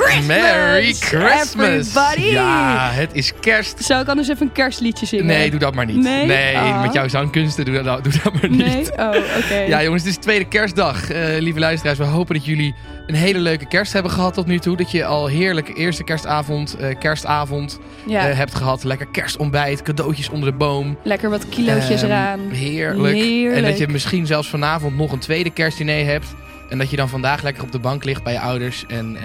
Christmas! Merry Christmas! Everybody! Ja, het is kerst. Zou ik anders even een kerstliedje zingen? Nee, doe dat maar niet. Nee? Oh. met jouw zangkunsten, doe dat, doe dat maar niet. Nee? Oh, oké. Ja, jongens, het is de tweede kerstdag. Eh, lieve luisteraars, we hopen dat jullie een hele leuke kerst hebben gehad tot nu toe. Dat je al heerlijk eerste kerstavond, eh, kerstavond Ja. eh, hebt gehad. Lekker kerstontbijt, cadeautjes onder de boom. Lekker wat kilootjes Ehm, eraan. Heerlijk. Heerlijk. En dat je misschien zelfs vanavond nog een tweede kerstdiner hebt. En dat je dan vandaag lekker op de bank ligt bij je ouders. En eh,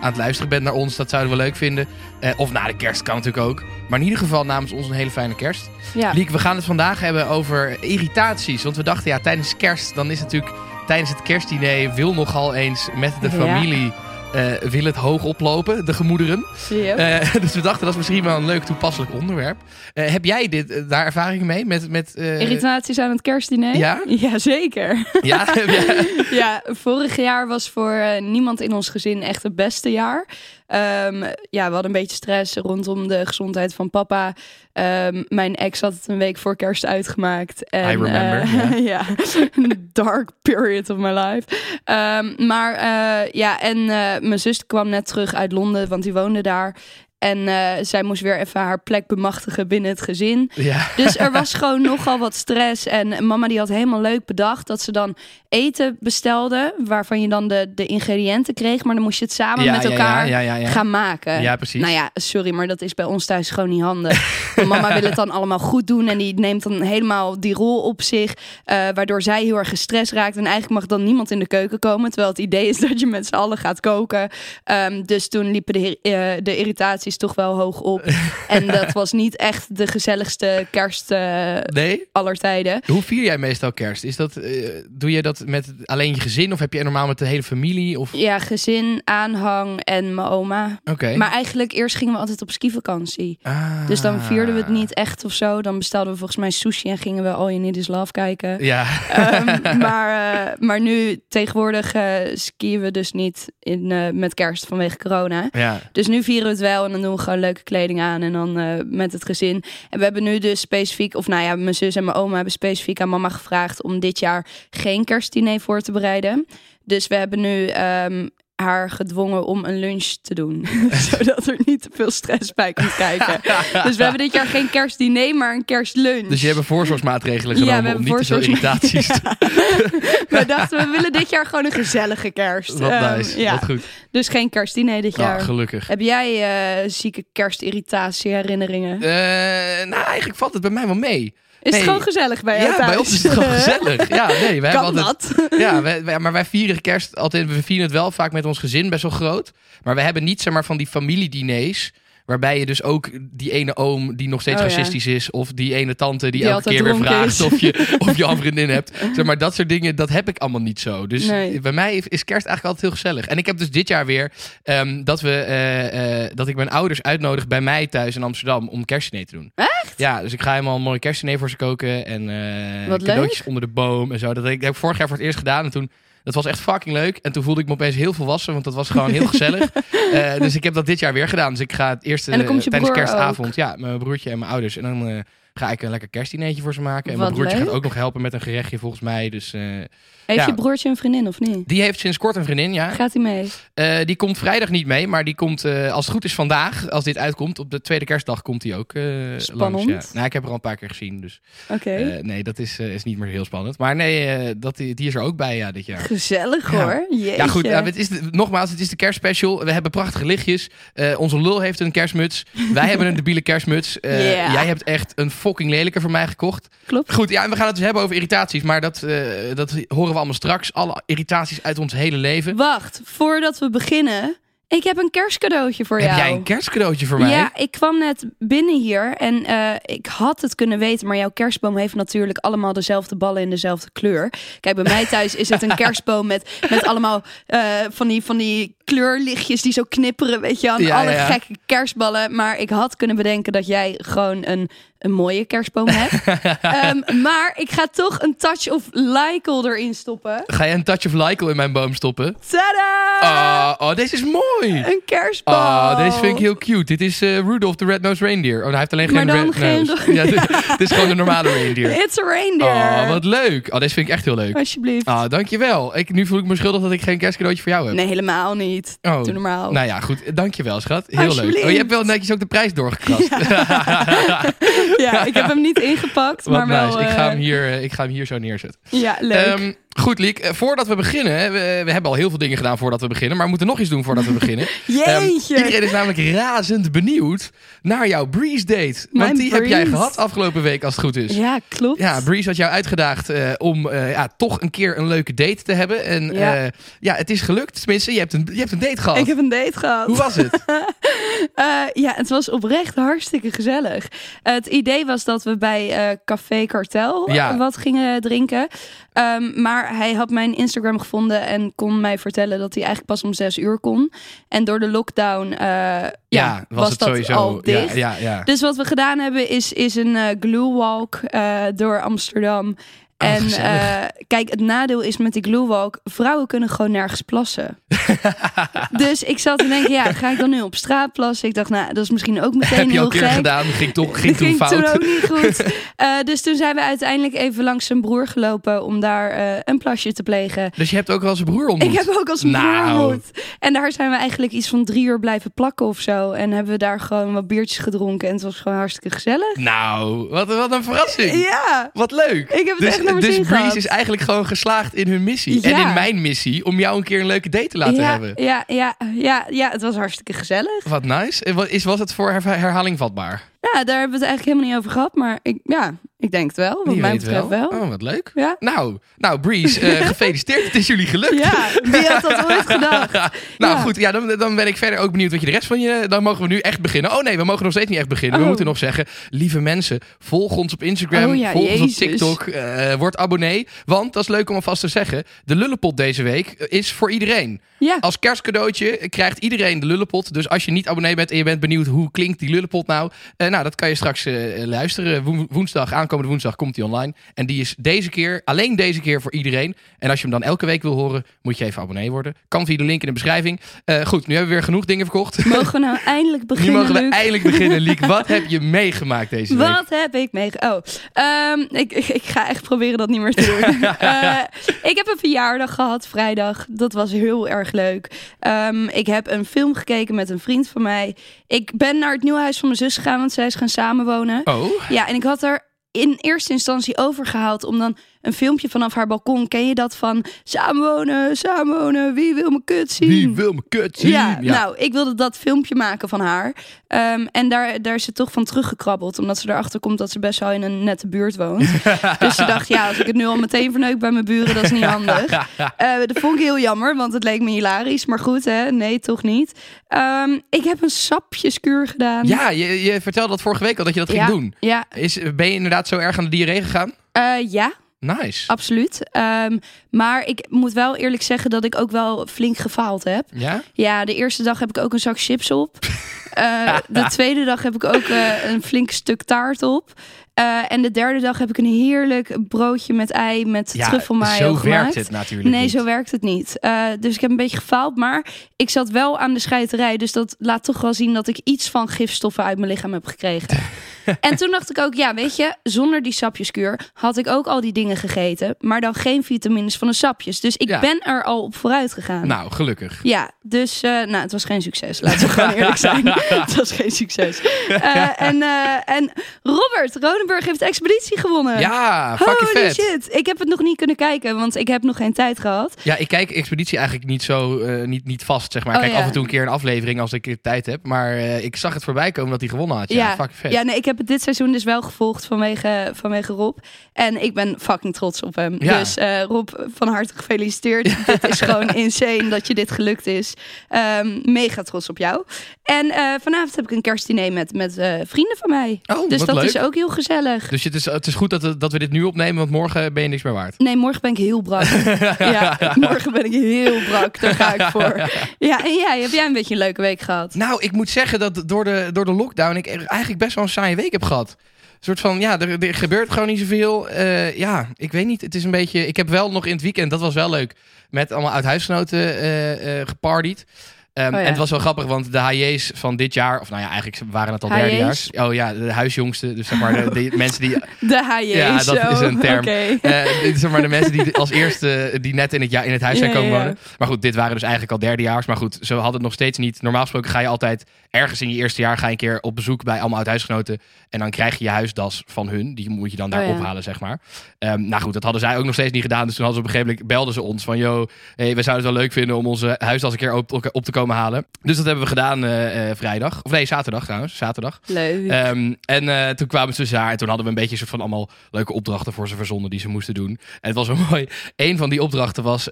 aan het luisteren bent naar ons. Dat zouden we leuk vinden. Eh, of na de kerst kan natuurlijk ook. Maar in ieder geval namens ons een hele fijne kerst. Ja. Liek, we gaan het vandaag hebben over irritaties. Want we dachten, ja, tijdens kerst, dan is natuurlijk tijdens het kerstdiner wil nogal eens met de Ja. Familie eh, wil het hoog oplopen, de gemoederen. Yep. Eh, dus we dachten, dat is misschien wel een leuk toepasselijk onderwerp. Eh, heb jij dit, daar ervaring mee? Met, met, Irritaties aan het kerstdiner? Ja? Jazeker. Ja, ja, vorig jaar was voor niemand in ons gezin echt het beste jaar. Ehm, ja, we hadden een beetje stress rondom de gezondheid van papa. Ehm, mijn ex had het een week voor kerst uitgemaakt. En, I remember, ja, een dark period of my life. Ehm, maar eh, ja, en eh, mijn zus kwam net terug uit Londen, want die woonde daar. En eh, zij moest weer even haar plek bemachtigen binnen het gezin. ja. Dus er was gewoon nogal wat stress. En mama die had helemaal leuk bedacht dat ze dan eten bestelde. Waarvan je dan de, de ingrediënten kreeg. Maar dan moest je het samen Ja, met elkaar ja, gaan maken. Ja, precies. Nou ja, sorry, maar dat is bij ons thuis gewoon niet handig. Mama wil het dan allemaal goed doen. En die neemt dan helemaal die rol op zich. eh, waardoor zij heel erg gestrest raakt. En eigenlijk mag dan niemand in de keuken komen. Terwijl het idee is dat je met z'n allen gaat koken. Ehm, dus toen liepen de, eh, de irritaties toch wel hoog op. en dat was niet echt de gezelligste kerst eh, Nee? aller tijden. Hoe vier jij meestal kerst? Is dat, eh, doe je dat met alleen je gezin of heb je normaal met de hele familie? Of... Ja, gezin, aanhang en mijn oma. Oké. Maar eigenlijk eerst gingen we altijd op skivakantie. Ah. Dus dan vierden we het niet echt of zo. Dan bestelden we volgens mij sushi en gingen we All You Need Is Love kijken. Ja. Ehm, maar, eh, maar nu tegenwoordig skiën we dus niet in, met kerst vanwege corona. ja. Dus nu vieren we het wel en dan doen we gewoon leuke kleding aan en dan eh, met het gezin. En we hebben nu dus specifiek, of nou ja, mijn zus en mijn oma hebben specifiek aan mama gevraagd om dit jaar geen kerstdiner voor te bereiden. Dus we hebben nu ehm, haar gedwongen om een lunch te doen. Zodat er niet te veel stress bij komt kijken. dus we hebben dit jaar geen kerstdiner, maar een kerstlunch. Dus je hebt voorzorgsmaatregelen Ja, genomen we om hebben niet te veel voorzorgsma- irritaties te we dachten, we willen dit jaar gewoon een gezellige kerst. Wat nice, ja. wat goed. Dus geen kerstdiner dit Ah, jaar. gelukkig. Heb jij eh, zieke kerstirritatie herinneringen? Eh, nou, eigenlijk valt het bij mij wel mee. Is nee. het gewoon gezellig bij jou Ja, thuis? bij ons is het gewoon gezellig. Ja, nee, wij Kan hebben altijd... dat? Ja, wij, wij- maar wij vieren kerst altijd. We vieren het wel vaak met ons gezin, best wel groot. Maar we hebben niet zeg maar van die familiediners. Waarbij je dus ook die ene oom die nog steeds Oh, ja. racistisch is. Of die ene tante die, Die elke keer weer vraagt is. of je, of je al vriendin hebt. Zeg maar dat soort dingen, dat heb ik allemaal niet zo. Dus Nee. bij mij is kerst eigenlijk altijd heel gezellig. En ik heb dus dit jaar weer ehm, dat, we, eh, eh, dat ik mijn ouders uitnodig bij mij thuis in Amsterdam om kerstdiner te doen. Echt? Ja, dus ik ga helemaal een mooi kerstdiner voor ze koken. En Wat cadeautjes leuk. onder de boom en zo. Dat heb ik, dat heb ik vorig jaar voor het eerst gedaan. En toen, dat was echt fucking leuk. En toen voelde ik me opeens heel volwassen, want dat was gewoon heel gezellig. Eh, dus ik heb dat dit jaar weer gedaan. Dus ik ga het eerste En dan komt je tijdens kerstavond. Ja, mijn broertje en mijn ouders. En dan eh, ga ik een lekker kerstdineetje voor ze maken. En mijn broertje leuk. gaat ook nog helpen met een gerechtje volgens mij. Dus eh, Heeft Ja. je broertje een vriendin of niet? die heeft sinds kort een vriendin, ja. Gaat hij mee? Eh, die komt vrijdag niet mee, maar die komt eh, als het goed is vandaag, als dit uitkomt, op de tweede kerstdag komt hij ook Spannend. langs. Ja. Nou, ik heb er al een paar keer gezien, dus Oké. eh, nee, dat is, is niet meer heel spannend. Maar nee, dat, die, is er ook bij ja, dit jaar. Gezellig Ja. hoor. Jeetje. Ja goed, het is de- nogmaals, het is de kerstspecial. We hebben prachtige lichtjes. Onze lul heeft een kerstmuts. Wij hebben een debiele kerstmuts. Yeah. Jij hebt echt een fucking lelijke voor mij gekocht. Klopt. Goed, ja, en we gaan het dus hebben over irritaties. Maar dat, eh, dat horen we allemaal straks. Alle irritaties uit ons hele leven. Wacht, voordat we beginnen. Ik heb een kerstcadeautje voor Heb jou. jij een kerstcadeautje voor mij? Ja, ik kwam net binnen hier en eh, ik had het kunnen weten, maar jouw kerstboom heeft natuurlijk allemaal dezelfde ballen in dezelfde kleur. Kijk, bij mij thuis is het een kerstboom met, met allemaal eh, van, die, van die kleurlichtjes die zo knipperen, weet je, aan Ja, alle ja, gekke kerstballen. Maar ik had kunnen bedenken dat jij gewoon een, een mooie kerstboom hebt. Ehm, maar ik ga toch een touch of Lykel erin stoppen. Ga je een touch of Lykel in mijn boom stoppen? Tada! Oh, oh, deze is mooi. Een kerstboom. Oh, deze vind ik heel cute. Dit is eh, Rudolph the Red-Nosed Reindeer. Oh, hij heeft alleen Maar geen red geen nose. Ja, dit, dit is gewoon een normale reindeer. It's a reindeer. Oh, wat leuk. Oh, deze vind ik echt heel leuk. Alsjeblieft. Ah, dankjewel. Ik, nu voel ik me schuldig dat ik geen kerstcadeautje voor jou heb. Nee, helemaal niet. Oh. Doe normaal. Nou ja, goed. Dankjewel, schat. Heel leuk. Oh, je hebt wel netjes ook de prijs doorgekrast. Ja, ik heb hem niet ingepakt, Wat maar wel... nice. Ik ga, eh, hem hier, eh, ik ga hem hier zo neerzetten. Ja, leuk. Ehm, goed, Liek. eh, Voordat we beginnen. We, we hebben al heel veel dingen gedaan voordat we beginnen. Maar we moeten nog iets doen voordat we beginnen. Ehm, Jeetje. iedereen is namelijk razend benieuwd naar jouw Breeze date. Want die heb jij gehad afgelopen week als het goed is. Ja, klopt. Ja, Breeze had jou uitgedaagd eh, om eh, ja, toch een keer een leuke date te hebben. En Ja. ja, ja het is gelukt. Tenminste, je hebt een, je hebt een date gehad. Ik heb een date gehad. Hoe was het? Ja, het was oprecht hartstikke gezellig. Het idee was dat we bij Café Kartel Ja. wat gingen drinken. Ehm, maar hij had mijn Instagram gevonden en kon mij vertellen dat hij eigenlijk pas om zes uur kon. En door de lockdown eh, ja, was, het dat sowieso. al dicht. Ja, ja. Dus wat we gedaan hebben is, is een eh glue walk eh, door Amsterdam. Oh, en eh, kijk, het nadeel is met die glue walk, vrouwen kunnen gewoon nergens plassen. dus ik zat te denken, ja, ga ik dan nu op straat plassen? Ik dacht, nou, dat is misschien ook meteen heb je heel een keer gek. gedaan. Ging, toch, ging toen fout. toen ook niet goed. Eh, dus toen zijn we uiteindelijk even langs zijn broer gelopen om daar eh, een plasje te plegen. Dus je hebt ook wel zijn broer ontmoet. Ik heb ook als broer Nou. ontmoet. En daar zijn we eigenlijk iets van drie uur blijven plakken of zo. En hebben we daar gewoon wat biertjes gedronken. En het was gewoon hartstikke gezellig. Nou, wat, wat een verrassing. Ja, Wat leuk. ik heb het Dus, echt dus Breeze is eigenlijk gewoon geslaagd in hun missie. En in mijn missie om jou een keer een leuke date te laten ja, hebben. Ja, ja, ja, ja, het was hartstikke gezellig. Wat nice. Wat- Is, was het voor her- herhaling vatbaar? Ja, daar hebben we het eigenlijk helemaal niet over gehad. Maar ik, ja, ik denk het wel. Wat mij betreft wel. Oh, wat leuk. Ja. Nou, nou Breeze, eh, gefeliciteerd. Het is jullie gelukt. ja, wie had dat ooit gedacht? nou Ja. goed, ja, dan, dan ben ik verder ook benieuwd wat je de rest van je... Dan mogen we nu echt beginnen. Oh nee, we mogen nog steeds niet echt beginnen. We Oh. moeten nog zeggen, lieve mensen, volg ons op Instagram, Oh ja, volg ons op. TikTok, eh, word abonnee. Want, dat is leuk om alvast te zeggen, de Lullepot deze week eh, is voor iedereen. Ja, Als kerstcadeautje krijgt iedereen de Lullepot. Dus als je niet abonnee bent en je bent benieuwd hoe klinkt die Lullepot nou... nou, dat kan je straks eh, luisteren. Wo- woensdag, aankomende woensdag komt die online. En die is deze keer, alleen deze keer voor iedereen. En als je hem dan elke week wil horen, moet je even abonnee worden. Kan via de link in de beschrijving. Eh, goed, nu hebben we weer genoeg dingen verkocht. mogen we nou eindelijk Nu beginnen, mogen we Luc? eindelijk beginnen, Liek. Wat heb je meegemaakt deze week? Wat heb ik mee? Oh, ehm, ik, ik, ik ga echt proberen dat niet meer te doen. Eh, ik heb een verjaardag gehad vrijdag. Dat was heel erg leuk. Ehm, ik heb een film gekeken met een vriend van mij. Ik ben naar het nieuwe huis van mijn zus gegaan, want zij is gaan samenwonen. Oh, Ja, en ik had er in eerste instantie overgehaald om dan een filmpje vanaf haar balkon. Ken je dat van samenwonen, samenwonen, wie wil mijn kut zien? wie wil me kut zien? Ja, nou, ik wilde dat filmpje maken van haar. Ehm, en daar, daar is ze toch van teruggekrabbeld. Omdat ze erachter komt dat ze best wel in een nette buurt woont. dus ze dacht, ja, als ik het nu al meteen verneuk bij mijn buren, dat is niet handig. Eh, dat vond ik heel jammer, want het leek me hilarisch. Maar goed, hè? nee, toch niet. Ehm, ik heb een sapjeskuur gedaan. ja je, je vertelde dat vorige week al dat je dat ging doen. Ja, Is, ben je inderdaad zo erg aan de diarree gegaan? Eh, ja Nice. absoluut. Ehm, maar ik moet wel eerlijk zeggen dat ik ook wel flink gefaald heb. Ja? Ja, de eerste dag heb ik ook een zak chips op. Eh, de tweede dag heb ik ook eh, een flink stuk taart op. Eh, en de derde dag heb ik een heerlijk broodje met ei met Ja, truffelmayo zo gemaakt. werkt het natuurlijk Nee, niet. zo werkt het niet. Dus ik heb een beetje gefaald, maar ik zat wel aan de scheiterij. Dus dat laat toch wel zien dat ik iets van gifstoffen uit mijn lichaam heb gekregen. en toen dacht ik ook, ja, weet je, zonder die sapjeskuur had ik ook al die dingen gegeten. Maar dan geen vitamines van de sapjes. Dus ik Ja. ben er al op vooruit gegaan. Nou, gelukkig. Ja, dus uh, nou, het was geen succes. Laten we gewoon eerlijk zijn. het was geen succes. Uh, en, uh, en Robert Rodenburg heeft de expeditie gewonnen. Ja, fucking Holy vet. shit. Ik heb het nog niet kunnen kijken, want ik heb nog geen tijd gehad. Ja, ik kijk Expeditie eigenlijk niet zo niet, niet vast, zeg maar. Oh, ik kijk ja. af en toe een keer een aflevering als ik tijd heb. Maar ik zag het voorbij komen dat hij gewonnen had. Ja, ja. fucking vet. Ja, nee, ik heb heb het dit seizoen dus wel gevolgd vanwege, vanwege Rob. En ik ben fucking trots op hem. Ja. Dus eh, Rob, van harte gefeliciteerd. dit is gewoon insane dat je dit gelukt is. Ehm, mega trots op jou. En eh, vanavond heb ik een kerstdiner met, met eh, vrienden van mij. Oh, dus dat leuk. is ook heel gezellig. Dus het is, het is goed dat, we- dat we dit nu opnemen, want morgen ben je niks meer waard. Nee, morgen ben ik heel brak. ja, morgen ben ik heel brak. Daar ga ik voor. Ja, en jij, heb jij een beetje een leuke week gehad? Nou, ik moet zeggen dat door de, door de lockdown ik eigenlijk best wel een saaie week heb gehad. Een soort van, ja, er, er gebeurt gewoon niet zoveel. Eh, ja, ik weet niet. Het is een beetje... Ik heb wel nog in het weekend, dat was wel leuk, met allemaal uit-huisgenoten eh, eh, gepartied. Ehm, ja. En het was wel grappig, want de HJ's van dit jaar, of nou ja, eigenlijk waren het al derdejaars. Oh ja, de huisjongsten. Dus zeg maar de, de mensen die De HJ. Ja, dat is een term. Oké. Eh, dit zeg maar de mensen die als eerste die net in het, ja, in het huis zijn komen wonen. Maar goed, dit waren dus eigenlijk al derdejaars. Maar goed, ze hadden het nog steeds niet. Normaal gesproken ga je altijd ergens in je eerste jaar ga je een keer op bezoek bij allemaal uithuisgenoten. En dan krijg je je huisdas van hun. Die moet je dan daar Oh, ja. ophalen, zeg maar. Ehm, nou goed, dat hadden zij ook nog steeds niet gedaan. Dus toen hadden ze op een gegeven moment belden ze ons van, yo, hey, we zouden het wel leuk vinden om onze huisdas een keer op, op te komen halen. Dus dat hebben we gedaan eh, eh, vrijdag. Of nee, zaterdag trouwens. Zaterdag. Leuk. Ehm, en eh, toen kwamen ze daar en toen hadden we een beetje soort van allemaal leuke opdrachten voor ze verzonnen die ze moesten doen. En het was wel mooi. Een van die opdrachten was,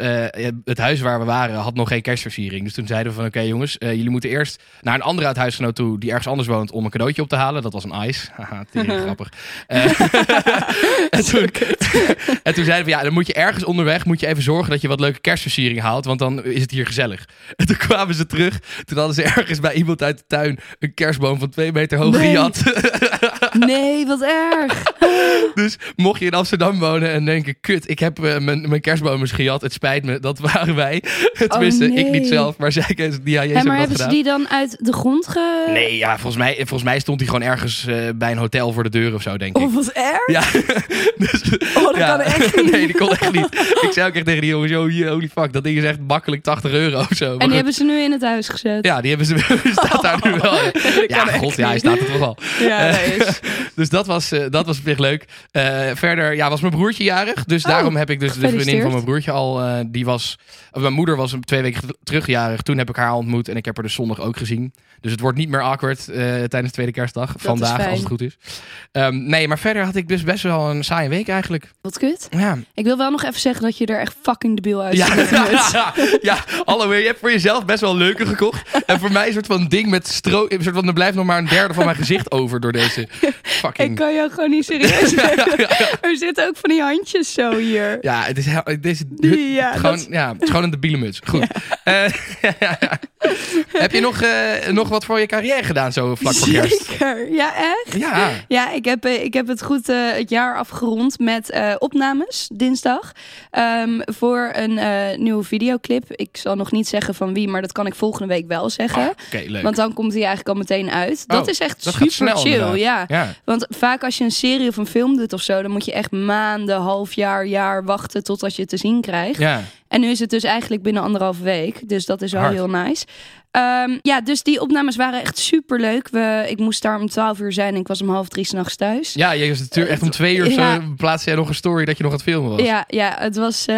het huis waar we waren had nog geen kerstversiering. Dus toen zeiden we van, oké jongens, jullie moeten eerst naar een andere uithuisgenoot toe die ergens anders woont om een cadeautje op te halen. Dat was een ice. Haha, tering grappig. En, toen, en toen zeiden we, ja, dan moet je ergens onderweg, moet je even zorgen dat je wat leuke kerstversiering haalt, want dan is het hier gezellig. En toen kwamen ze terug. Toen hadden ze ergens bij iemand uit de tuin een kerstboom van twee meter hoog Nee. gejat. Nee, wat erg. Dus mocht je in Amsterdam wonen en denken, kut, ik heb eh, mijn, mijn kerstboom eens gejat. Het spijt me, dat waren wij. Tenminste, Oh, nee. ik niet zelf, maar zij die maar hebben ze die dan uit de grond ge... Nee, ja, volgens mij, volgens mij stond hij gewoon ergens eh, bij een hotel voor de deur of zo, denk ik. Oh, wat erg. Ja, dus, Oh, dat ja. kan echt niet. nee, die kon echt niet. Ik zei ook echt tegen die jongens, hier, holy fuck, dat ding is echt makkelijk 80 euro of zo. Maar En die goed, hebben ze nu in het huis gezet. Ja, die hebben ze, staat daar nu wel. Ja, ja god, ja, hij staat er toch al. Ja, Eh, is- Dus dat was, eh, dat was op zich leuk. Eh, verder ja, was mijn broertje jarig. Dus Oh, daarom heb ik dus de vriendin van mijn broertje al. eh, die was, of mijn moeder was twee weken terug jarig. Toen heb ik haar ontmoet en ik heb haar dus zondag ook gezien. Dus het wordt niet meer awkward tijdens de tweede kerstdag. Vandaag, als het goed is. Ehm, nee, maar verder had ik dus best wel een saaie week eigenlijk. Wat kut. Ja, Ik wil wel nog even zeggen dat je er echt fucking debiel uitziet ja, muts. ja, hallo, je hebt voor jezelf best wel leuke gekocht. En voor mij een soort van ding met stro... Een soort van, er blijft nog maar een derde van mijn gezicht over door deze fucking... Ik kan jou gewoon niet serieus nemen. Er zitten ook van die handjes zo hier. Ja, het is, heel- deze, Ja, gewoon, dat- ja, het is gewoon een debiele muts. Goed. Eh, heb je nog, eh, nog wat voor je carrière gedaan zo vlak voor kerst? Zeker. Ja, echt? Ja. Ja, ik heb, eh, ik heb het goed het jaar afgerond met opnames dinsdag. Ehm, voor een nieuwe videoclip. Ik zal nog niet zeggen van wie, maar dat kan ik volgende week wel zeggen. Ah, Oké, leuk. Want dan komt hij eigenlijk al meteen uit. Dat Oh, is echt dat super snel, chill. Ja. ja. Want vaak als je een serie of een film doet of zo, dan moet je echt maanden, half jaar, jaar wachten totdat je het te zien krijgt. Ja. En nu is het dus eigenlijk binnen anderhalve week. Dus dat is wel Hard. heel nice. Ehm, ja, dus die opnames waren echt super leuk. We, ik moest daar om 12 uur zijn en ik was om half drie s'nachts thuis. Ja, je was natuurlijk echt om twee uur Ja. plaatste jij nog een story dat je nog aan het filmen was. Ja, ja het, was, eh,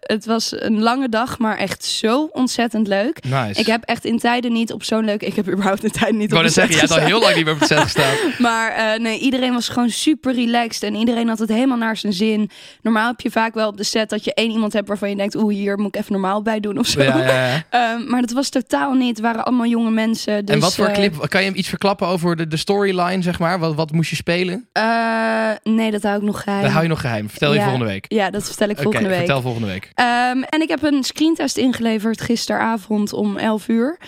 het was een lange dag, maar echt zo ontzettend leuk. Nice. Ik heb echt in tijden niet op zo'n leuk... Ik heb überhaupt in tijden niet Ik op zeggen, je hebt al heel lang niet meer op het set gestaan. Maar eh, nee, iedereen was gewoon super relaxed. En iedereen had het helemaal naar zijn zin. Normaal heb je vaak wel op de set dat je één iemand hebt waarvan je denkt... oeh, hier moet ik even normaal bij doen of zo. Ja, ja, ja. Ehm, maar dat was totaal niet. Het waren allemaal jonge mensen. Dus, en wat voor eh, clip, kan je iets verklappen over de, de storyline, zeg maar? Wat, wat moest je spelen? eh, nee, dat hou ik nog geheim. Dat hou je nog geheim. Vertel je volgende week. Ja, dat vertel ik volgende week. vertel volgende week. Ehm, en ik heb een screentest ingeleverd gisteravond om 11 uur.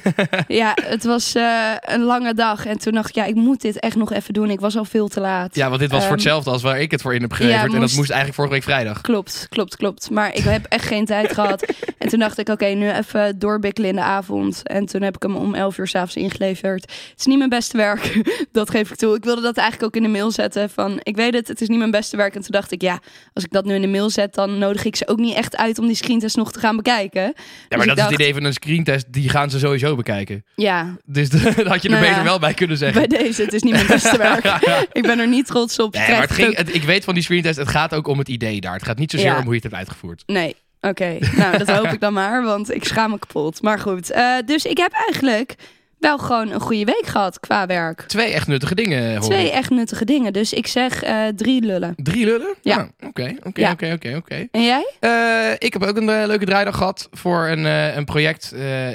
ja, het was eh, een lange dag. En toen dacht ik, ja, ik moet dit echt nog even doen. Ik was al veel te laat. Ja, want dit was voor Ehm, hetzelfde als waar ik het voor in heb geleverd. En dat moest- moest eigenlijk vorige week vrijdag. Klopt, klopt, klopt. Maar ik heb echt geen tijd gehad. En toen dacht ik, oké, nu even doorbikkelen in de avond. En toen heb ik hem om 11 uur s'avonds ingeleverd. Het is niet mijn beste werk, dat geef ik toe. Ik wilde dat eigenlijk ook in de mail zetten. Van, ik weet het, het is niet mijn beste werk. En toen dacht ik, ja, als ik dat nu in de mail zet... dan nodig ik ze ook niet echt uit om die screentest nog te gaan bekijken. Ja, Dus maar ik dat is het idee van een screentest. Die gaan ze sowieso bekijken. Ja, Dus dat had je er Nou ja, beter wel bij kunnen zeggen. bij deze, het is niet mijn beste werk. Ik ben er niet trots op. Nee, maar het ging, het- ik weet van die screentest, het gaat ook om het idee daar. Het gaat niet zozeer Ja. om hoe je het hebt uitgevoerd. Nee, oké. nou, dat hoop ik dan maar, want ik schaam me kapot. Maar goed, eh, dus ik heb eigenlijk wel gewoon een goede week gehad qua werk. Twee echt nuttige dingen, hoor Twee ik. echt nuttige dingen. Dus ik zeg eh, drie lullen. Drie lullen? Ja. Ah, Oké, oké, oké, oké, oké. En jij? Eh, ik heb ook een leuke draaidag gehad voor een, een project.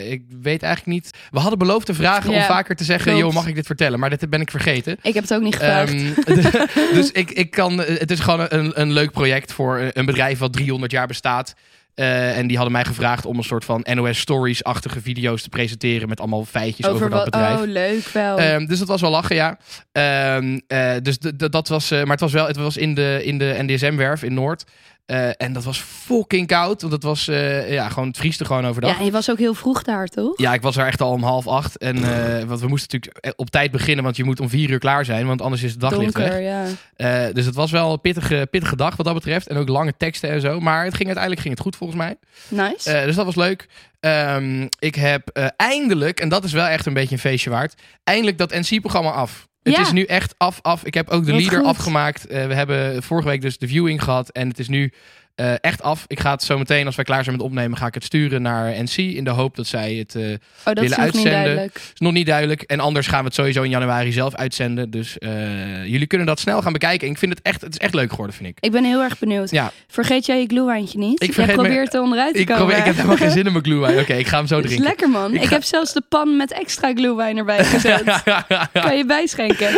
Ik weet eigenlijk niet. We hadden beloofd te vragen om vaker te zeggen: joh, mag ik dit vertellen? Maar dit ben ik vergeten. Ik heb het ook niet gevraagd. Ehm, dus ik, ik kan, het is gewoon een, een leuk project voor een bedrijf wat 300 jaar bestaat. Eh, en die hadden mij gevraagd om een soort van NOS Stories-achtige video's te presenteren met allemaal feitjes over, dat wat? bedrijf. Oh, leuk wel. Ehm, dus dat was wel lachen, ja. Ehm, eh, dus dat was, eh, maar het was wel, het was in de, in de NDSM-werf in Noord. Eh, en dat was fucking koud, want het was, eh, ja, gewoon, het vrieste gewoon overdag. ja, en je was ook heel vroeg daar, toch? Ja, ik was er echt al om half acht. En eh, want we moesten natuurlijk op tijd beginnen, want je moet om vier uur klaar zijn, want anders is het daglicht weg. Donker, ja. Eh, dus het was wel een pittige, pittige dag wat dat betreft. En ook lange teksten en zo. Maar het ging, uiteindelijk ging het goed volgens mij. Nice. Dus dat was leuk. Ehm, ik heb eindelijk, en dat is wel echt een beetje een feestje waard, eindelijk dat NC-programma af. Het Ja. is nu echt af, af. Ik heb ook de Wat leader goed. afgemaakt. Eh, we hebben vorige week dus de viewing gehad. En het is nu eh, echt af. Ik ga het zo meteen, als wij klaar zijn met opnemen, ga ik het sturen naar NC. In de hoop dat zij het oh, dat willen is nog niet uitzenden. duidelijk. is nog niet duidelijk. En anders gaan we het sowieso in januari zelf uitzenden. Dus eh, jullie kunnen dat snel gaan bekijken. En ik vind het echt, het is echt leuk geworden, vind ik. Ik ben heel erg benieuwd. Ja. Vergeet jij je glühwijntje niet? Ik Jij vergeet probeert er onderuit te Ik, komen. probeer, ik heb helemaal geen zin in mijn glühwein. Oké, ik ga hem zo Het is drinken. lekker man. Ik heb zelfs de pan met extra glühwein erbij gezet. kan je bijschenken?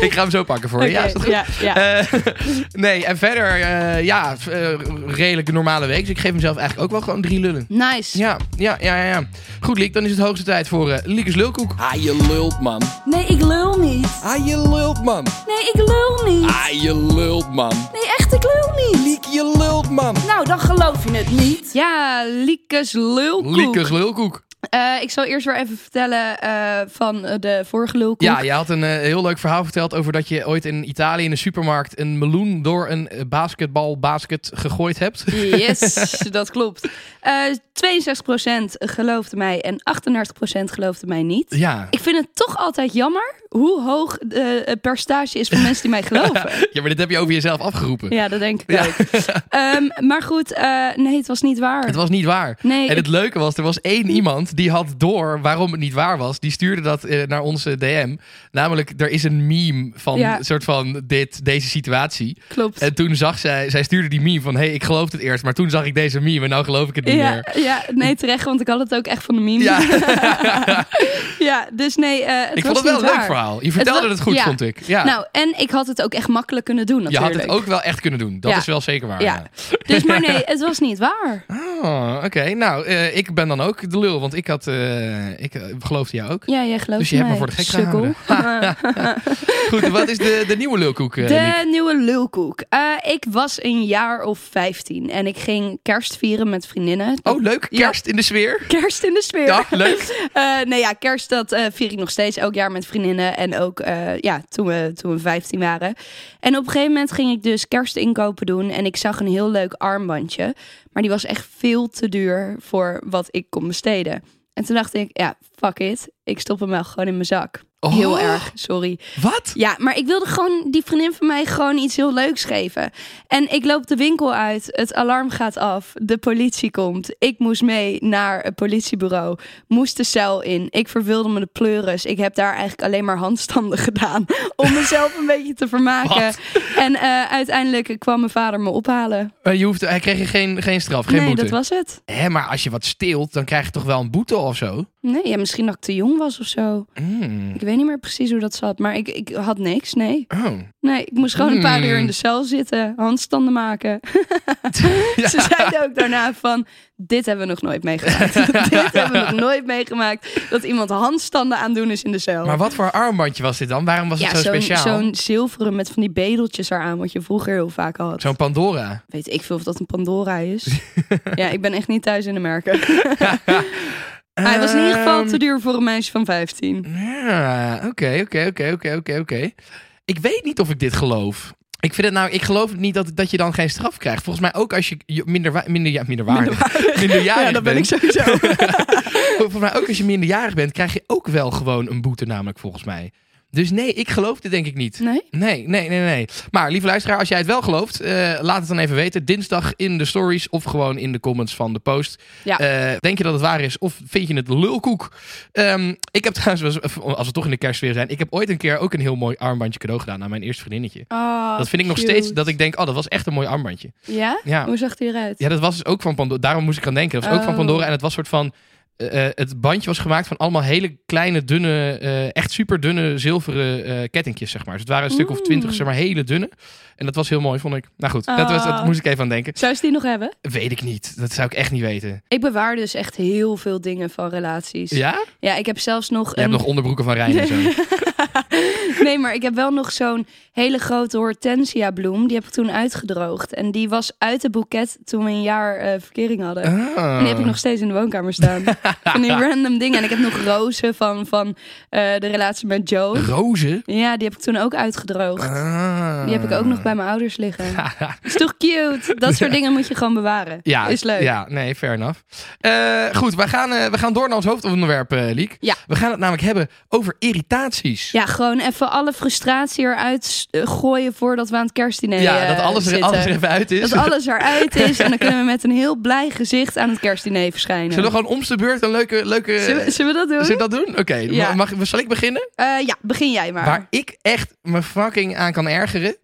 ik ga hem zo pakken voor je. Ja, is dat goed? ja, ja. Nee, en verder, eh, ja, eh, redelijk normale week. Dus ik geef mezelf eigenlijk ook wel gewoon drie lullen. nice. Ja, ja, ja, ja, ja. Goed, Liek, dan is het hoogste tijd voor Liekes Lulkoek. Ah, je lult, man. Nee, ik lul niet. Ah, je lult, man. Nee, ik lul niet. Ah, je lult, man. Nee, echt, ik lul niet. Liek, je lult, man. Nou, dan geloof je het niet. Ja, Liekes lulkoek. Liekes Lulkoek. Eh, ik zal eerst weer even vertellen eh, van eh, de vorige lulkoek. Ja, je had een heel leuk verhaal verteld over dat je ooit in Italië in de supermarkt een meloen door een basketbalbasket gegooid hebt. Yes, dat klopt. Eh 62% geloofde mij en 38% geloofde mij niet. Ja. Ik vind het toch altijd jammer hoe hoog de eh, percentage is van mensen die mij geloven. ja, maar dit heb je over jezelf afgeroepen. Ja, dat denk ik Ja. ook. Ehm, maar goed, nee, het was niet waar. Het was niet waar. Nee, En het leuke was, er was één iemand die had door waarom het niet waar was. Die stuurde dat eh, naar onze DM. Namelijk, er is een meme van Ja. een soort van dit, deze situatie. klopt. En toen zag zij, zij stuurde die meme van, hé, hey, ik geloof het eerst. Maar toen zag ik deze meme en nou geloof ik het niet ja, meer. ja, nee, terecht, want ik had het ook echt van de meme. Ja, Ja, dus nee, eh, het ik was vond het wel een leuk verhaal. Je vertelde het, goed, ja. vond ik. Ja. Nou, en ik had het ook echt makkelijk kunnen doen je natuurlijk. had het ook wel echt kunnen doen. Dat is wel zeker waar. Ja. Dus, maar nee, het was niet waar. Oh, oké. Nou, eh, ik ben dan ook de lul, want ik had, eh, ik eh, geloofde jou ook. Ja, jij gelooft Dus je hebt me voor de gek sukkel. Goed, wat is de, de nieuwe lulkoek? eh, Liek? De nieuwe lulkoek. Ik was een jaar of 15 en ik ging kerst vieren met vriendinnen. Oh, leuk. Ja. Kerst in de sfeer. Kerst in de sfeer. Ja, leuk. Nee, ja, kerst dat vier ik nog steeds elk jaar met vriendinnen. En ook ja, toen, we, toen we 15 waren. En op een gegeven moment ging ik dus kerstinkopen doen. En ik zag een heel leuk armbandje. Maar die was echt veel te duur voor wat ik kon besteden. En toen dacht ik, ja, fuck it. Ik stop hem wel gewoon in mijn zak. Heel Oh. erg, sorry. Wat? Ja, maar ik wilde gewoon die vriendin van mij gewoon iets heel leuks geven. En ik loop de winkel uit, het alarm gaat af, de politie komt. Ik moest mee naar het politiebureau, moest de cel in. Ik verveelde me de pleuris. Ik heb daar eigenlijk alleen maar handstanden gedaan om mezelf een beetje te vermaken. Wat? En eh, uiteindelijk kwam mijn vader me ophalen. Eh, je hoeft, hij kreeg geen, geen straf, geen nee, boete. dat was het. Hè, maar als je wat steelt, dan krijg je toch wel een boete of zo? Nee, ja, misschien dat ik te jong was of zo. Mm. Ik weet niet meer precies hoe dat zat, maar ik, ik had niks, nee. Oh. Nee, ik moest gewoon een paar Hmm. uur in de cel zitten, handstanden maken. Ze zeiden ook daarna van, dit hebben we nog nooit meegemaakt. dit hebben we nog nooit meegemaakt. Dat iemand handstanden aan doen is in de cel. Maar wat voor armbandje was dit dan? Waarom was ja, het zo zo'n, speciaal? zo'n zilveren met van die bedeltjes eraan, wat je vroeger heel vaak had. Zo'n Pandora. Weet ik veel of dat een Pandora is. ja, ik ben echt niet thuis in de merken. Hij was in ieder geval Ehm, te duur voor een meisje van 15. Ja, oké, oké, oké, oké, oké, oké. Ik weet niet of ik dit geloof. Ik vind het nou, ik geloof niet dat, dat je dan geen straf krijgt. Volgens mij ook als je minder, minder, ja, minderwaardig, minderjarig Ja, dat ben ik sowieso. Volgens mij ook als je minderjarig bent, krijg je ook wel gewoon een boete namelijk volgens mij. Dus nee, ik geloof dit denk ik niet. Nee? Nee, nee, nee, nee. Maar lieve luisteraar, als jij het wel gelooft, eh, laat het dan even weten. Dinsdag in de stories of gewoon in de comments van de post. Ja. Eh, denk je dat het waar is of vind je het lulkoek? Ehm, ik heb trouwens, als we toch in de kerstsfeer zijn, ik heb ooit een keer ook een heel mooi armbandje cadeau gedaan aan mijn eerste vriendinnetje. Oh, dat vind ik nog cute. steeds, dat ik denk, oh, dat was echt een mooi armbandje. Ja? Ja. Hoe zag die eruit? Ja, dat was dus ook van Pandora. Daarom moest ik aan denken. Dat was ook van Oh. Pandora. En het was soort van. Eh, eh, het bandje was gemaakt van allemaal hele kleine, dunne, eh, echt super dunne zilveren eh kettingjes, zeg maar. Dus het waren een stuk of twintig, zeg maar, hele dunne. En dat was heel mooi, vond ik. Nou goed, dat, was, dat Ah. moest ik even aan denken. Zou ze die nog hebben? Weet ik niet. Dat zou ik echt niet weten. Ik bewaar dus echt heel veel dingen van relaties. Ja? Ja, ik heb zelfs nog Je hebt nog onderbroeken van Rijn en zo. Nee, maar ik heb wel nog zo'n hele grote hortensia bloem. Die heb ik toen uitgedroogd. En die was uit het boeket toen we een jaar eh, verkering hadden. Ah. En die heb ik nog steeds in de woonkamer staan. van die random dingen. En ik heb nog rozen van, van eh, de relatie met Joe. Rozen? Ja, die heb ik toen ook uitgedroogd. Ah. Die heb ik ook nog bij mijn ouders liggen. Is toch cute? Dat soort dingen moet je gewoon bewaren. Ja, Is leuk. Ja, nee, fair enough. Eh, goed, we gaan, we gaan door naar ons hoofdonderwerp, Liek. Ja. We gaan het namelijk hebben over irritaties. Ja, gewoon even alle frustratie eruit eh, gooien voordat we aan het kerstdiner Ja, eh, dat alles er, alles er even uit is. Dat alles eruit is. En dan kunnen we met een heel blij gezicht aan het kerstdiner verschijnen. Zullen we gewoon om de beurt een leuke... leuke Zullen we, zullen we dat doen? Zullen we dat doen? Oké, Ja. mag, zal ik beginnen? Eh, ja, begin jij maar. Waar ik echt me fucking aan kan ergeren,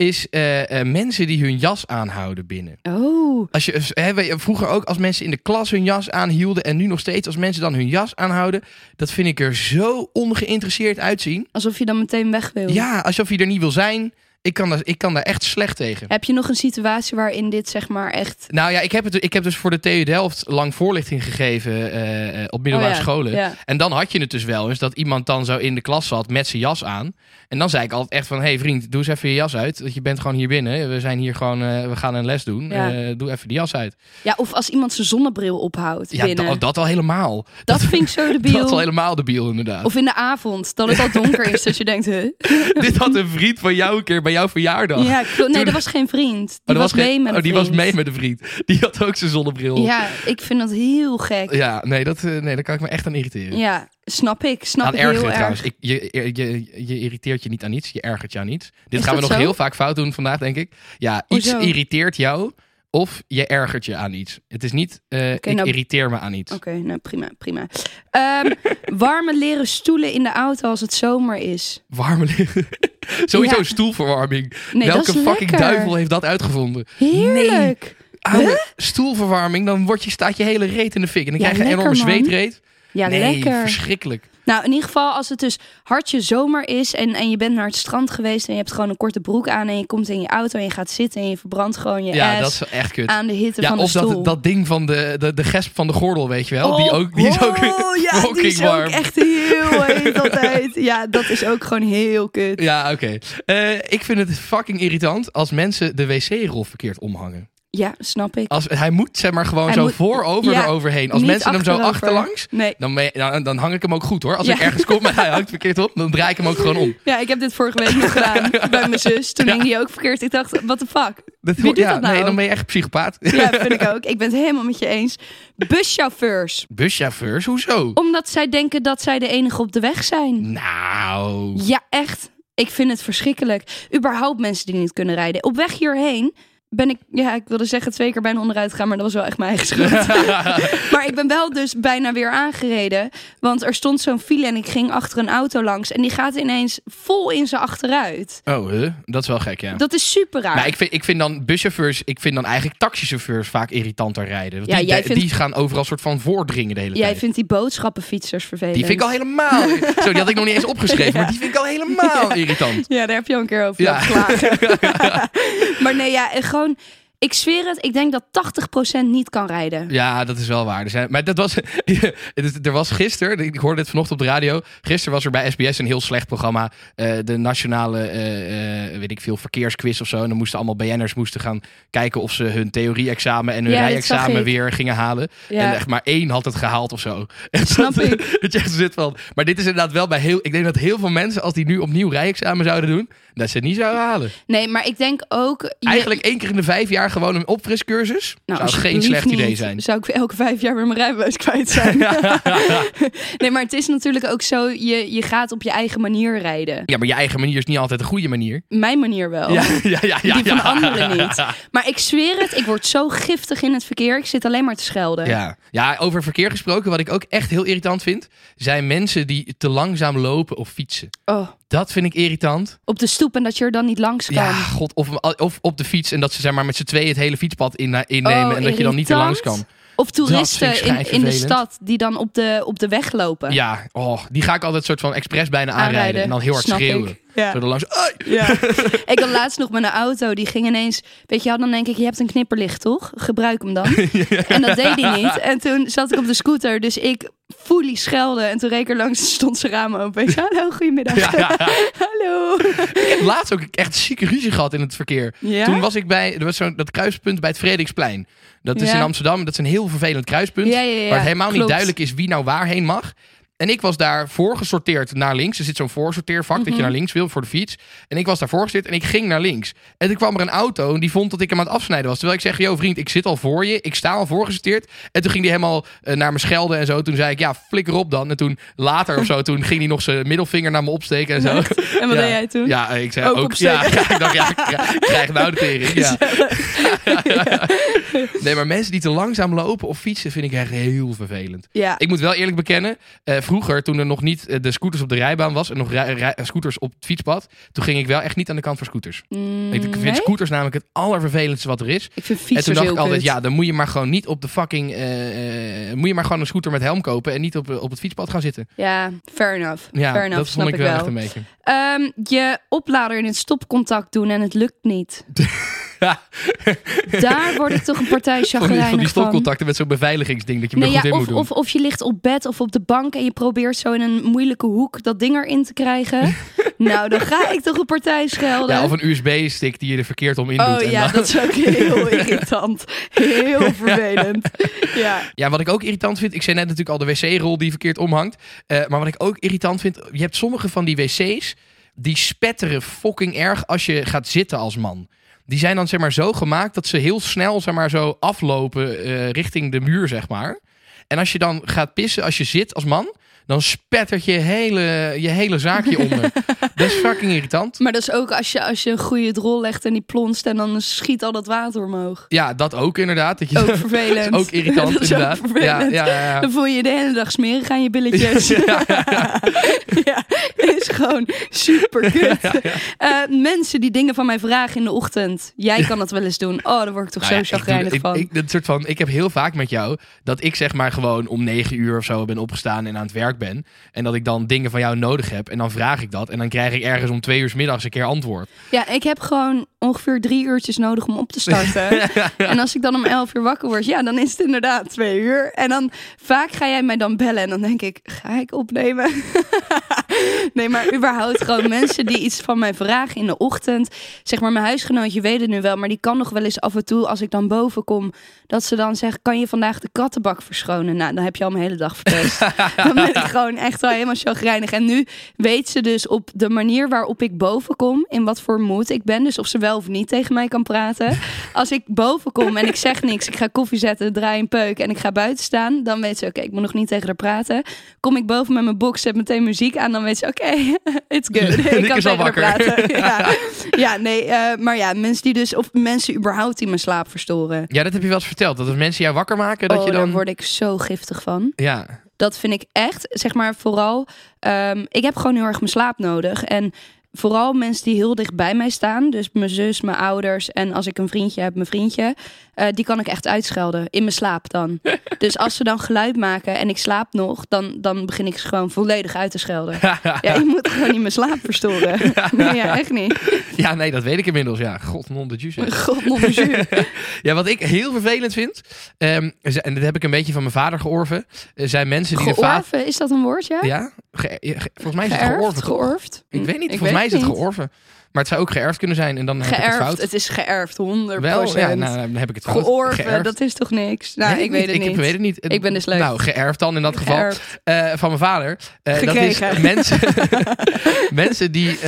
is eh, eh, mensen die hun jas aanhouden binnen. Oh, Als je, hè, we- vroeger ook als mensen in de klas hun jas aanhielden en nu nog steeds als mensen dan hun jas aanhouden, dat vind ik er zo ongeïnteresseerd uitzien. alsof je dan meteen weg wil. Ja, alsof je er niet wil zijn. Ik kan, daar, ik kan daar echt slecht tegen. Heb je nog een situatie waarin dit zeg maar echt... Nou ja, ik heb, het, ik heb dus voor de TU Delft lang voorlichting gegeven eh, eh, op middelbare Oh ja, scholen. ja. En dan had je het dus wel eens dat iemand dan zo in de klas zat met zijn jas aan. En dan zei ik altijd echt van, hé hey vriend, doe eens even je jas uit. Want je bent gewoon hier binnen. We zijn hier gewoon, eh, we gaan een les doen. Ja. Doe even die jas uit. Ja, of als iemand zijn zonnebril ophoudt Ja, binnen. dat, dat al helemaal. Dat vind ik zo debiel. Dat is al helemaal debiel inderdaad. Of in de avond, dat het al donker is. Dat je denkt, huh? Dit had een vriend van jou een keer bij jouw verjaardag. Ja, klopt. nee, dat was geen vriend. Die Oh, dat was, mee geen- met een oh, die was vriend. mee met een vriend. Die had ook zijn zonnebril. Ja, ik vind dat heel gek. Ja, nee, dat, eh, nee, daar kan ik me echt aan irriteren. Ja, snap ik. Snap aan ik heel erg. trouwens. Ik, je, je, je, irriteert je niet aan iets, je ergert je aan iets. Dit Is gaan we nog zo? heel vaak fout doen vandaag, denk ik. Ja, iets Hoezo? irriteert jou of je ergert je aan iets. Het is niet, eh, ik nou- irriteer me aan iets. Oké, nou prima, prima. Ehm, warme leren stoelen in de auto als het zomer is. Warme liggen. Sowieso Ja. stoelverwarming. Nee, Welke fucking lekker. duivel heeft dat uitgevonden? Heerlijk. Oude stoelverwarming, dan word je, staat je hele reet in de fik. En dan Ja, krijg je een enorme zweetreet. Ja, nee, lekker. verschrikkelijk. Nou, in ieder geval als het dus hartje zomer is en, en je bent naar het strand geweest en je hebt gewoon een korte broek aan en je komt in je auto en je gaat zitten en je verbrandt gewoon je Ja, dat is echt kut. aan de hitte Ja, van de of stoel. dat, dat ding van de, de, de gesp van de gordel, weet je wel. die, ook, die is ook oh, ja, die is warm. ook echt heel heet altijd. Ja, dat is ook gewoon heel kut. Ja, oké. Eh, ik vind het fucking irritant als mensen de wc-rol verkeerd omhangen. Ja, snap ik. Als, hij moet zeg maar gewoon Hij zo moet- voorover ja, eroverheen. Als mensen hem zo achterlangs, Nee. dan, dan, dan hang ik hem ook goed hoor. Als Ja. ik ergens kom en hij hangt verkeerd op, dan draai ik hem ook gewoon om. Ja, ik heb dit vorige week nog gedaan bij mijn zus. Toen Ja. hing die ook verkeerd. Ik dacht, what the fuck? Dat, Wie doet dat nou? Nee, dan ben je echt psychopaat. Ja, vind ik ook. Ik ben het helemaal met je eens. Buschauffeurs. Buschauffeurs, hoezo? Omdat zij denken dat zij de enige op de weg zijn. Nou. Ja, echt. Ik vind het verschrikkelijk. Überhaupt mensen die niet kunnen rijden. Op weg hierheen ben ik, ja, ik wilde zeggen twee keer bijna onderuit gegaan, maar dat was wel echt mijn eigen schuld. maar ik ben wel dus bijna weer aangereden. Want er stond zo'n file en ik ging achter een auto langs. En die gaat ineens vol in zijn achteruit. Oh, huh? dat is wel gek, ja. Dat is super raar. Maar ik vind, ik vind dan buschauffeurs, ik vind dan eigenlijk taxichauffeurs vaak irritanter rijden. Want Ja, die, jij vindt- die gaan overal soort van voordringen de hele Jij tijd. vindt die boodschappenfietsers vervelend. Die vind ik al helemaal. Zo, die had ik nog niet eens opgeschreven, maar die vind ik al helemaal irritant. Ja, daar heb je al een keer over Ja. maar nee, ja, en gewoon... Ik zweer het, ik denk dat 80% niet kan rijden. Ja, dat is wel waar. Er zijn, maar dat was, er was gisteren, ik hoorde het vanochtend op de radio. Gisteren was er bij SBS een heel slecht programma. eh, de nationale, eh, eh, weet ik veel, verkeersquiz of zo. En dan moesten allemaal BN'ers moesten gaan kijken of ze hun theorie-examen en hun Ja, rijexamen weer gingen halen. Ja. En echt maar één had het gehaald of zo. En Snap dat, ik. dat je echt zit van, maar dit is inderdaad wel bij heel... Ik denk dat heel veel mensen, als die nu opnieuw rijexamen zouden doen... dat ze het niet zouden halen. Nee, maar ik denk ook... je- Eigenlijk één keer in de vijf jaar jaar gewoon een opfriscursus? Nou, Zou geen slecht idee zijn. Zou ik elke vijf jaar weer mijn rijbewijs kwijt zijn. nee, maar het is natuurlijk ook zo, je, je gaat op je eigen manier rijden. Ja, maar je eigen manier is niet altijd de goede manier. Mijn manier wel. Ja, ja, ja, ja, Die van anderen niet. Maar ik zweer het, ik word zo giftig in het verkeer. Ik zit alleen maar te schelden. Ja. ja, over verkeer gesproken, wat ik ook echt heel irritant vind, zijn mensen die te langzaam lopen of fietsen. Oh, Dat vind ik irritant. op de stoep en dat je er dan niet langs kan. Ja, god, of, of op de fiets en dat ze zeg maar met z'n tweeën het hele fietspad in, innemen Oh, en dat je dan niet er langs kan. Of toeristen in, in de stad die dan op de, op de weg lopen. Ja, oh, die ga ik altijd soort van expres bijna aanrijden, Aanrijden, en dan heel hard snap schreeuwen. ik. Ja. Zo langs. Ja. ik had laatst nog met een auto, die ging ineens... Weet je, wel, dan denk ik, je hebt een knipperlicht, toch? Gebruik hem dan. En dat deed hij niet. En toen zat ik op de scooter, dus ik fully schelde. En toen reed ik er langs stond zijn raam open. Ik zei, hallo, goedemiddag. Ja, ja, ja. hallo. Ik heb laatst ook echt zieke ruzie gehad in het verkeer. Toen was ik bij er was zo'n dat kruispunt bij het Frederiksplein. Dat is in Amsterdam. Dat is een heel vervelend kruispunt. Waar het helemaal niet duidelijk is wie nou waarheen mag. En ik was daar voorgesorteerd naar links. Er zit zo'n voorsorteervak dat Mhm. je naar links wil voor de fiets. En ik was daar voorgesorteerd en ik ging naar links. En toen kwam er een auto en die vond dat ik hem aan het afsnijden was. Terwijl ik zeg, yo vriend, ik zit al voor je. Ik sta al voorgesorteerd. En toen ging hij helemaal eh, naar me schelden en zo. Toen zei ik, ja, flikker op dan. En toen later of zo, toen ging hij nog zijn middelvinger naar me opsteken en zo. En wat Ja. deed jij toen? Ja, ik zei Ook ook, ja, ja, ik dacht, ja, ik krijg- nou de tering. Ja. Nee, maar mensen die te langzaam lopen of fietsen vind ik echt heel vervelend. Ja. Ik moet wel eerlijk bekennen, eh, vroeger toen er nog niet eh, de scooters op de rijbaan was en nog rij- rij- scooters op het fietspad, toen ging ik wel echt niet aan de kant voor scooters. Mm, ik vind nee? scooters namelijk het allervervelendste wat er is. Ik vind en toen dacht ik altijd, kut. ja, dan moet je maar gewoon niet op de fucking, eh, eh, moet je maar gewoon een scooter met helm kopen en niet op, op het fietspad gaan zitten. Ja, fair enough. Ja, fair enough, dat snap vond ik ik wel, wel. echt een beetje. Ehm, je oplader in het stopcontact doen en het lukt niet. Ja. Daar word ik toch een partij Van die, van chagrijnig die van. stopcontacten met zo'n beveiligingsding dat je Nee, goed ja, in of, moet doen. of, of je ligt op bed of op de bank en je probeert zo in een moeilijke hoek dat ding erin te krijgen. nou, dan ga ik toch een partij schelden. Ja, of een USB-stick die je er verkeerd om in doet. oh ja, dan- dat is ook heel irritant. Heel vervelend. Ja. Ja, wat ik ook irritant vind, ik zei net natuurlijk al de wc-rol die verkeerd omhangt. Eh, maar wat ik ook irritant vind, je hebt sommige van die wc's die spetteren fucking erg als je gaat zitten als man. Die zijn dan zeg maar zo gemaakt dat ze heel snel zeg maar zo aflopen eh, richting de muur zeg maar. En als je dan gaat pissen als je zit als man, dan spettert je hele, je hele zaakje onder. Dat is fucking irritant. Maar dat is ook als je, als je een goede drol legt en die plonst en dan schiet al dat water omhoog. Ja, dat ook inderdaad. Dat je, Ook vervelend. ook irritant Dat is ook inderdaad. vervelend. Ja, ja, ja. Dan voel je je de hele dag smerig aan je billetjes. Ja, is gewoon super kut. Eh, mensen die dingen van mij vragen in de ochtend. Jij kan dat wel eens doen. Oh, daar word ik toch Nou zo ik chagrijnig ik, van. Ik, dat soort van, ik heb heel vaak met jou dat ik zeg maar gewoon om negen uur of zo ben opgestaan en aan het werk ben. En dat ik dan dingen van jou nodig heb. En dan vraag ik dat. En dan krijg ik ergens om twee uur 's middags een keer antwoord. Ja, ik heb gewoon ongeveer drie uurtjes nodig om op te starten. en als ik dan om elf uur wakker word, ja, dan is het inderdaad twee uur. En dan vaak ga jij mij dan bellen en dan denk ik, ga ik opnemen? nee, maar überhaupt gewoon mensen die iets van mij vragen in de ochtend. Zeg maar, mijn huisgenootje weet het nu wel, maar die kan nog wel eens af en toe, als ik dan boven kom, dat ze dan zegt, kan je vandaag de kattenbak verschonen? Nou, dan heb je al mijn hele dag verpest. dan ben ik gewoon echt wel helemaal chagrijnig. En nu weet ze dus op de manier waarop ik boven kom, in wat voor moed ik ben. Dus of ze wel of niet tegen mij kan praten. Als ik boven kom en ik zeg niks, ik ga koffie zetten, draai een peuk en ik ga buiten staan, dan weet ze, oké, ik moet nog niet tegen haar praten. Kom ik boven met mijn box, zet meteen muziek aan, dan weet ze, oké, it's good. ik kan tegen haar praten. Ja, ja nee, eh, maar ja, mensen die dus, of mensen überhaupt die mijn slaap verstoren. Ja, dat heb je wel eens verteld. Dat als mensen jou wakker maken, dat oh, je dan... daar word ik zo giftig van. Ja, Dat vind ik echt, zeg maar vooral. ehm, ik heb gewoon heel erg mijn slaap nodig. En vooral mensen die heel dicht bij mij staan. Dus mijn zus, mijn ouders. En als ik een vriendje heb, mijn vriendje. Eh, die kan ik echt uitschelden. In mijn slaap dan. dus als ze dan geluid maken en ik slaap nog. Dan, dan begin ik ze gewoon volledig uit te schelden. ja, je moet gewoon niet mijn slaap verstoren. nee, ja, echt niet. ja, nee, dat weet ik inmiddels. Ja, god, non de. God, mon Dieu. Ja, wat ik heel vervelend vind, ehm, en dat heb ik een beetje van mijn vader georven, eh, zijn mensen die de. Georven, is dat een woord, ja? Ja? Ge- ge- volgens mij is het georven. georfd? Ik weet niet, volgens mij is het georven. Maar het zou ook geërfd kunnen zijn en dan heb ik het Geërfd. fout. Het is geërfd, 100%. Wel, ja, nou, dan heb ik het fout. Georven, Geërfd. dat is toch niks? Nou, Nee, ik weet het ik niet. weet het niet. Ik ben dus leuk. Nou, geërfd dan in dat geval. Geërfd. Eh, van mijn vader. Eh, dat is mensen, mensen die eh,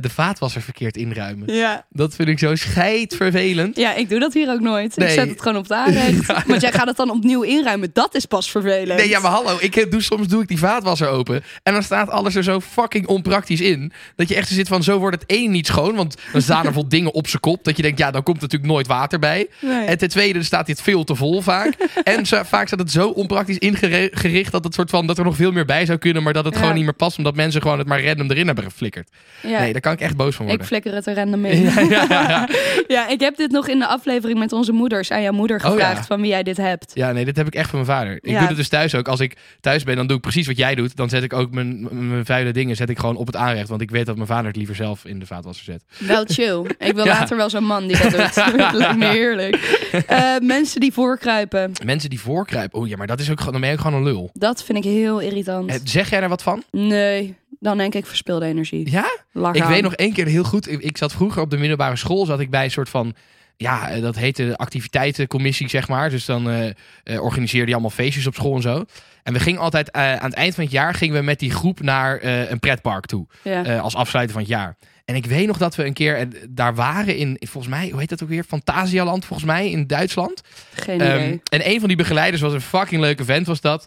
de vaatwasser verkeerd inruimen. Ja. Dat vind ik zo scheidvervelend. ja, ik doe dat hier ook nooit. Nee. Ik zet het gewoon op de aanrecht. Ja. Want jij gaat het dan opnieuw inruimen. Dat is pas vervelend. Nee, ja, maar hallo. Ik doe, soms doe ik die vaatwasser open. En dan staat alles er zo fucking onpraktisch in. Dat je echt zit van, zo wordt het één niet schoon. Want dan staan er vol dingen op zijn kop. Dat je denkt, ja, dan komt natuurlijk nooit water bij. Nee. En ten tweede staat dit veel te vol vaak. en zo, vaak staat het zo onpraktisch ingericht dat, het soort van, dat er nog veel meer bij zou kunnen. Maar dat het Ja. gewoon niet meer past. Omdat mensen gewoon het maar random erin hebben geflikkerd. ja. Nee, daar kan ik echt boos van ik worden. flikker het er random in. ja, ja, ja, ja. Ja, ik heb dit nog in de aflevering met onze moeders aan jouw moeder Oh, gevraagd van wie jij dit hebt. Ja, nee, dit heb ik echt van mijn vader. Ik doe het dus thuis ook. Als ik thuis ben, dan doe ik precies wat jij doet. Dan zet ik ook mijn, vuile dingen zet ik gewoon op het aanrecht. Want ik weet dat mijn vader het liever zelf in de vaatwasser zet. Wel chill. Ik wil Ja. later wel zo'n man die dat doet. dat lijkt me heerlijk. Eh, mensen die voorkruipen. Mensen die voorkruipen. Oh ja, maar dat is ook, gewoon- dan ben je ook gewoon een lul. Dat vind ik heel irritant. Eh, Zeg jij daar wat van? Nee, dan denk ik verspilde energie. Ja? Lach Ik weet nog één keer heel goed. Ik, ik zat vroeger op de middelbare school. Zat ik bij een soort van. Ja, eh, dat heette de activiteitencommissie, zeg maar. Dus dan eh, eh, organiseerde je allemaal feestjes op school en zo. En we gingen altijd aan het eind van het jaar gingen we met die groep naar een pretpark toe. Ja. als afsluiter van het jaar. En ik weet nog dat we een keer daar waren in, volgens mij, hoe heet dat ook weer? Fantasialand, volgens mij, in Duitsland. Geen Ehm, idee. en een van die begeleiders was een fucking leuke vent, was dat.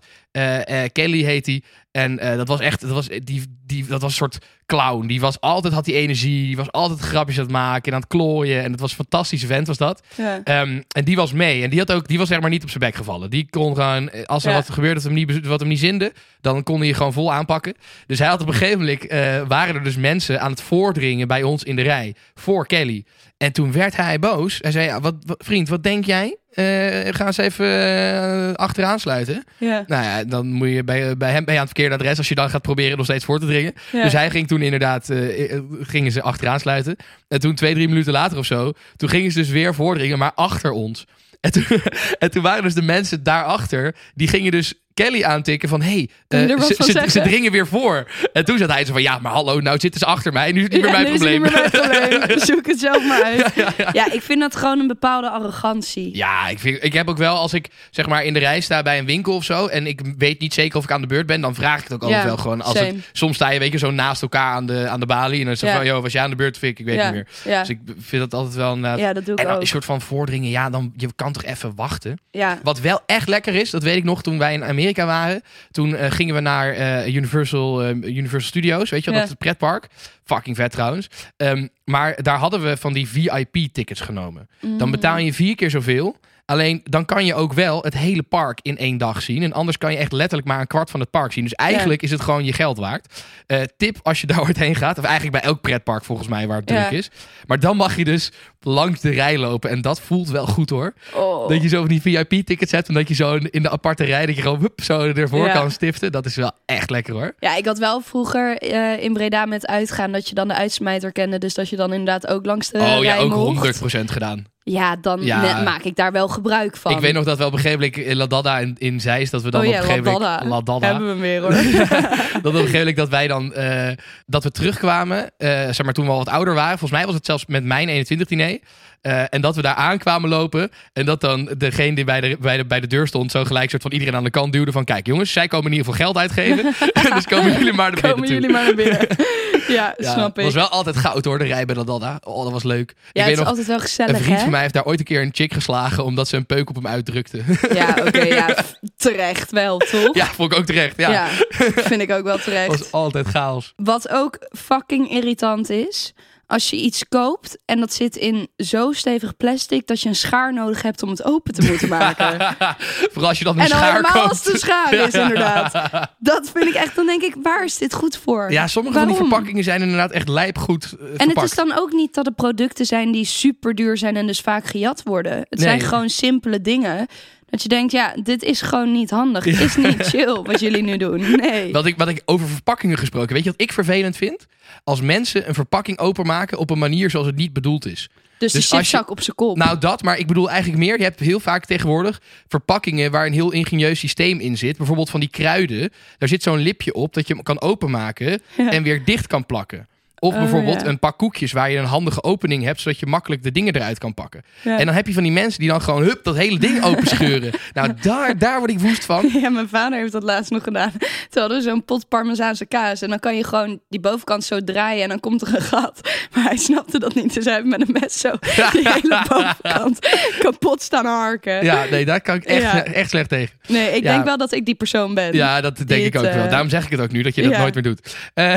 Kelly heet hij. En eh, dat was echt, dat was, die, die, dat was een soort clown. Die was altijd, had die energie. Die was altijd grapjes aan het maken en aan het klooien. En het was een fantastische vent, was dat. Ja. Ehm, en die was mee. En die, had ook, die was zeg maar niet op zijn bek gevallen. Die kon gewoon, eh, als er Ja. wat gebeurde dat hem niet, wat hem niet zinde, dan kon hij je gewoon vol aanpakken. Dus hij had op een gegeven moment, eh, waren er dus mensen aan het voordringen bij ons in de rij. Voor Kelly. En toen werd hij boos. Hij zei, ja, wat, wat- vriend, wat denk jij? Eh, ga eens even eh, achteraan sluiten. Ja. Nou ja, dan moet je bij, bij hem ben je aan het verkeerde adres als je dan gaat proberen nog steeds voor te dringen. Ja. Dus hij ging toen inderdaad, eh, gingen ze achteraan sluiten. En toen twee, drie minuten later of zo, toen gingen ze dus weer voordringen, maar achter ons. En toen, en toen waren dus de mensen daarachter, die gingen dus Kelly aantikken van, hey, eh, ze, dringen weer voor. En toen zat hij zo van, ja, maar hallo, nou zitten ze achter mij. Nu is het niet meer mijn nu is het probleem. niet meer mijn probleem. Zoek het zelf maar uit. ja, ja. Ja, ik vind dat gewoon een bepaalde arrogantie. Ja, ik, vind, ik heb ook wel, als ik zeg maar in de rij sta bij een winkel of zo. en ik weet niet zeker of ik aan de beurt ben. dan vraag ik het ook altijd Ja, wel gewoon. Als het, soms sta je weet je, zo naast elkaar aan de, aan de balie. en dan Ja. van, joh, was jij aan de beurt? Fik, ik weet ja. niet meer. Ja. Dus ik vind dat altijd wel inderdaad. ja, dat doe ik en dan ook. een soort van voordringen, ja, dan je kan toch even wachten. Ja. Wat wel echt lekker is, dat weet ik nog toen wij in Amerika waren. Toen eh, gingen we naar eh, Universal, eh, Universal Studios, weet je wel, Ja. dat is het pretpark. Fucking vet trouwens. Ehm, maar daar hadden we van die VIP-tickets genomen. Mm. Dan betaal je vier keer zoveel. Alleen dan kan je ook wel het hele park in één dag zien. En anders kan je echt letterlijk maar een kwart van het park zien. Dus eigenlijk is het gewoon je geld waard. Eh, tip als je daar ooit heen gaat. Of eigenlijk bij elk pretpark volgens mij waar het Ja. druk is. Maar dan mag je dus langs de rij lopen. En dat voelt wel goed hoor. Oh. Dat je zo van die VIP-tickets hebt. En dat je zo in de aparte rij. Dat je gewoon wup, zo ervoor Ja. kan stiften. Dat is wel echt lekker hoor. Ja, ik had wel vroeger eh, in Breda met uitgaan dat je dan de uitsmijter kende. Dus dat je dan inderdaad ook langs de oh ja, rij ook mocht. 100% gedaan. Ja, dan Ja. maak ik daar wel gebruik van. Ik weet nog dat we op een gegeven moment in La Dada in, in Zeist. Dat we dan oh op een gegeven moment... Ladada. La Dada. Hebben we hem weer hoor. dat op een gegeven moment dat wij dan eh, dat we terugkwamen, eh, zeg maar toen we al wat ouder waren. Volgens mij was het zelfs met mijn 21 diner. Eh, en dat we daar aankwamen lopen. En dat dan degene die bij de, bij, de, bij de deur stond, zo gelijk soort van iedereen aan de kant duwde. Van kijk jongens, zij komen in ieder geval geld uitgeven. dus komen jullie maar naar binnen Komen toe. jullie maar naar binnen. ja, Ja, snap ik. was wel altijd goud hoor, de rij bij de Dada. Oh, dat was leuk. ja, ik het weet is nog, altijd wel een gezellig, vriend hè? van mij heeft daar ooit een keer een chick geslagen omdat ze een peuk op hem uitdrukte. Ja, oké, ja. Terecht wel, toch? ja, vond ik ook terecht. Ja, Ja, vind ik ook wel terecht. was altijd chaos. Wat ook fucking irritant is, als je iets koopt en dat zit in zo stevig plastic dat je een schaar nodig hebt om het open te moeten maken. Vooral als je dan een en schaar helemaal koopt. als het een schaar is, inderdaad. Dat vind ik echt, dan denk ik, waar is dit goed voor? Ja, sommige van die verpakkingen zijn inderdaad echt lijpgoed eh, En het is dan ook niet dat het producten zijn die super duur zijn en dus vaak gejat worden. Het zijn gewoon simpele dingen. Dat je denkt, ja, dit is gewoon niet handig. Het is niet chill wat jullie nu doen. Nee. Wat ik, wat ik over verpakkingen gesproken, weet je wat ik vervelend vind? Als mensen een verpakking openmaken op een manier zoals het niet bedoeld is. Dus, dus de je- chipzak op zijn kop. Nou, dat, maar ik bedoel eigenlijk meer. Je hebt heel vaak tegenwoordig verpakkingen waar een heel ingenieus systeem in zit. Bijvoorbeeld van die kruiden. Daar zit zo'n lipje op dat je hem kan openmaken Ja. en weer dicht kan plakken. Of Oh, bijvoorbeeld ja. een pak koekjes waar je een handige opening hebt, zodat je makkelijk de dingen eruit kan pakken. Ja. En dan heb je van die mensen die dan gewoon hup, dat hele ding openscheuren. nou, daar, daar word ik woest van. Ja, mijn vader heeft dat laatst nog gedaan. Toen hadden we zo'n pot parmezaanse kaas. En dan kan je gewoon die bovenkant zo draaien en dan komt er een gat. Maar hij snapte dat niet. Dus hij heeft met een mes zo die hele bovenkant kapot staan harken. Ja, nee, daar kan ik echt, Ja. echt slecht tegen. Nee, ik denk wel dat ik die persoon ben. Ja, dat denk ik het, ook wel. eh, Daarom zeg ik het ook nu, dat je dat nooit meer doet. Eh,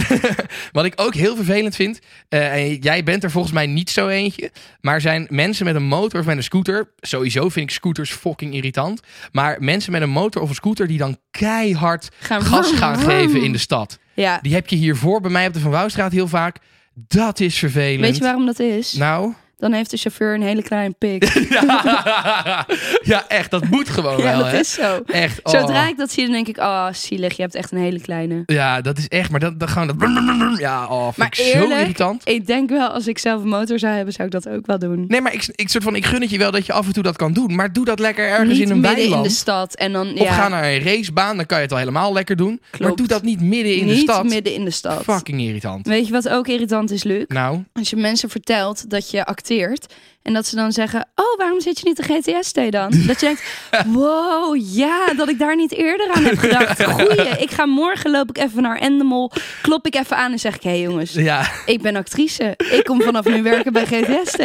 wat ik ook heel vervelend vind, eh, en jij bent er volgens mij niet zo eentje, maar zijn mensen met een motor of met een scooter, sowieso vind ik scooters fucking irritant, maar mensen met een motor of een scooter die dan keihard Gaan gas gaan geven in de stad. Ja. Die heb je hiervoor bij mij op de Van Wouwstraat heel vaak. Dat is vervelend. Weet je waarom dat is? Nou, Dan heeft de chauffeur een hele kleine pik. ja, ja, echt, dat moet gewoon ja, wel, dat hè? is zo. Echt. oh. Zodra ik dat zie, dan denk ik, oh, zielig, je hebt echt een hele kleine. Ja, dat is echt, maar dat, dat gewoon dat... Ja, oh, vind Maar ik zo irritant. Ik denk wel, als ik zelf een motor zou hebben, zou ik dat ook wel doen. Nee, maar ik, ik, soort van, ik gun het je wel dat je af en toe dat kan doen. Maar doe dat lekker ergens niet in een midden weiland. in de stad. En dan, Of ja, ga naar een racebaan, dan kan je het al helemaal lekker doen. Maar doe dat niet midden in de niet stad. midden in de stad. Fucking irritant. Weet je wat ook irritant is, Luc? Nou, Als je mensen vertelt dat je geïnvesteerd en dat ze dan zeggen: Oh, waarom zit je niet de GTS-T dan? Dat je denkt: Wow, ja, dat ik daar niet eerder aan heb gedacht. Goeie, ik ga morgen loop ik even naar Endemol, klop ik even aan en zeg ik: Hé hey, jongens, ja, ik ben actrice. Ik kom vanaf nu werken bij GTS-T.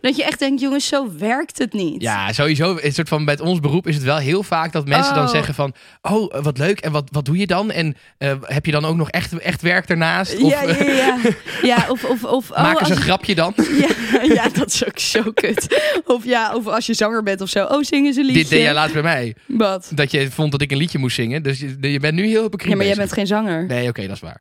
Dat je echt denkt: Jongens, zo werkt het niet. ja, sowieso. Een soort van, bij ons beroep is het wel heel vaak dat mensen dan Oh. zeggen van... Oh, wat leuk. En wat, wat doe je dan? En eh, heb je dan ook nog echt, echt werk daarnaast? Of ja, ja, ja. ja of, of, of oh, maken ze als- een grapje dan? ja, ja, dat is ook zo kut. Of ja, of als je zanger bent of zo. Oh, zingen ze een liedje. Dit deed jij laatst bij mij. Wat? Dat je vond dat ik een liedje moest zingen. Dus je, je bent nu heel hypocriet Ja, maar jij bezig. bent geen zanger. Nee, oké, dat is waar.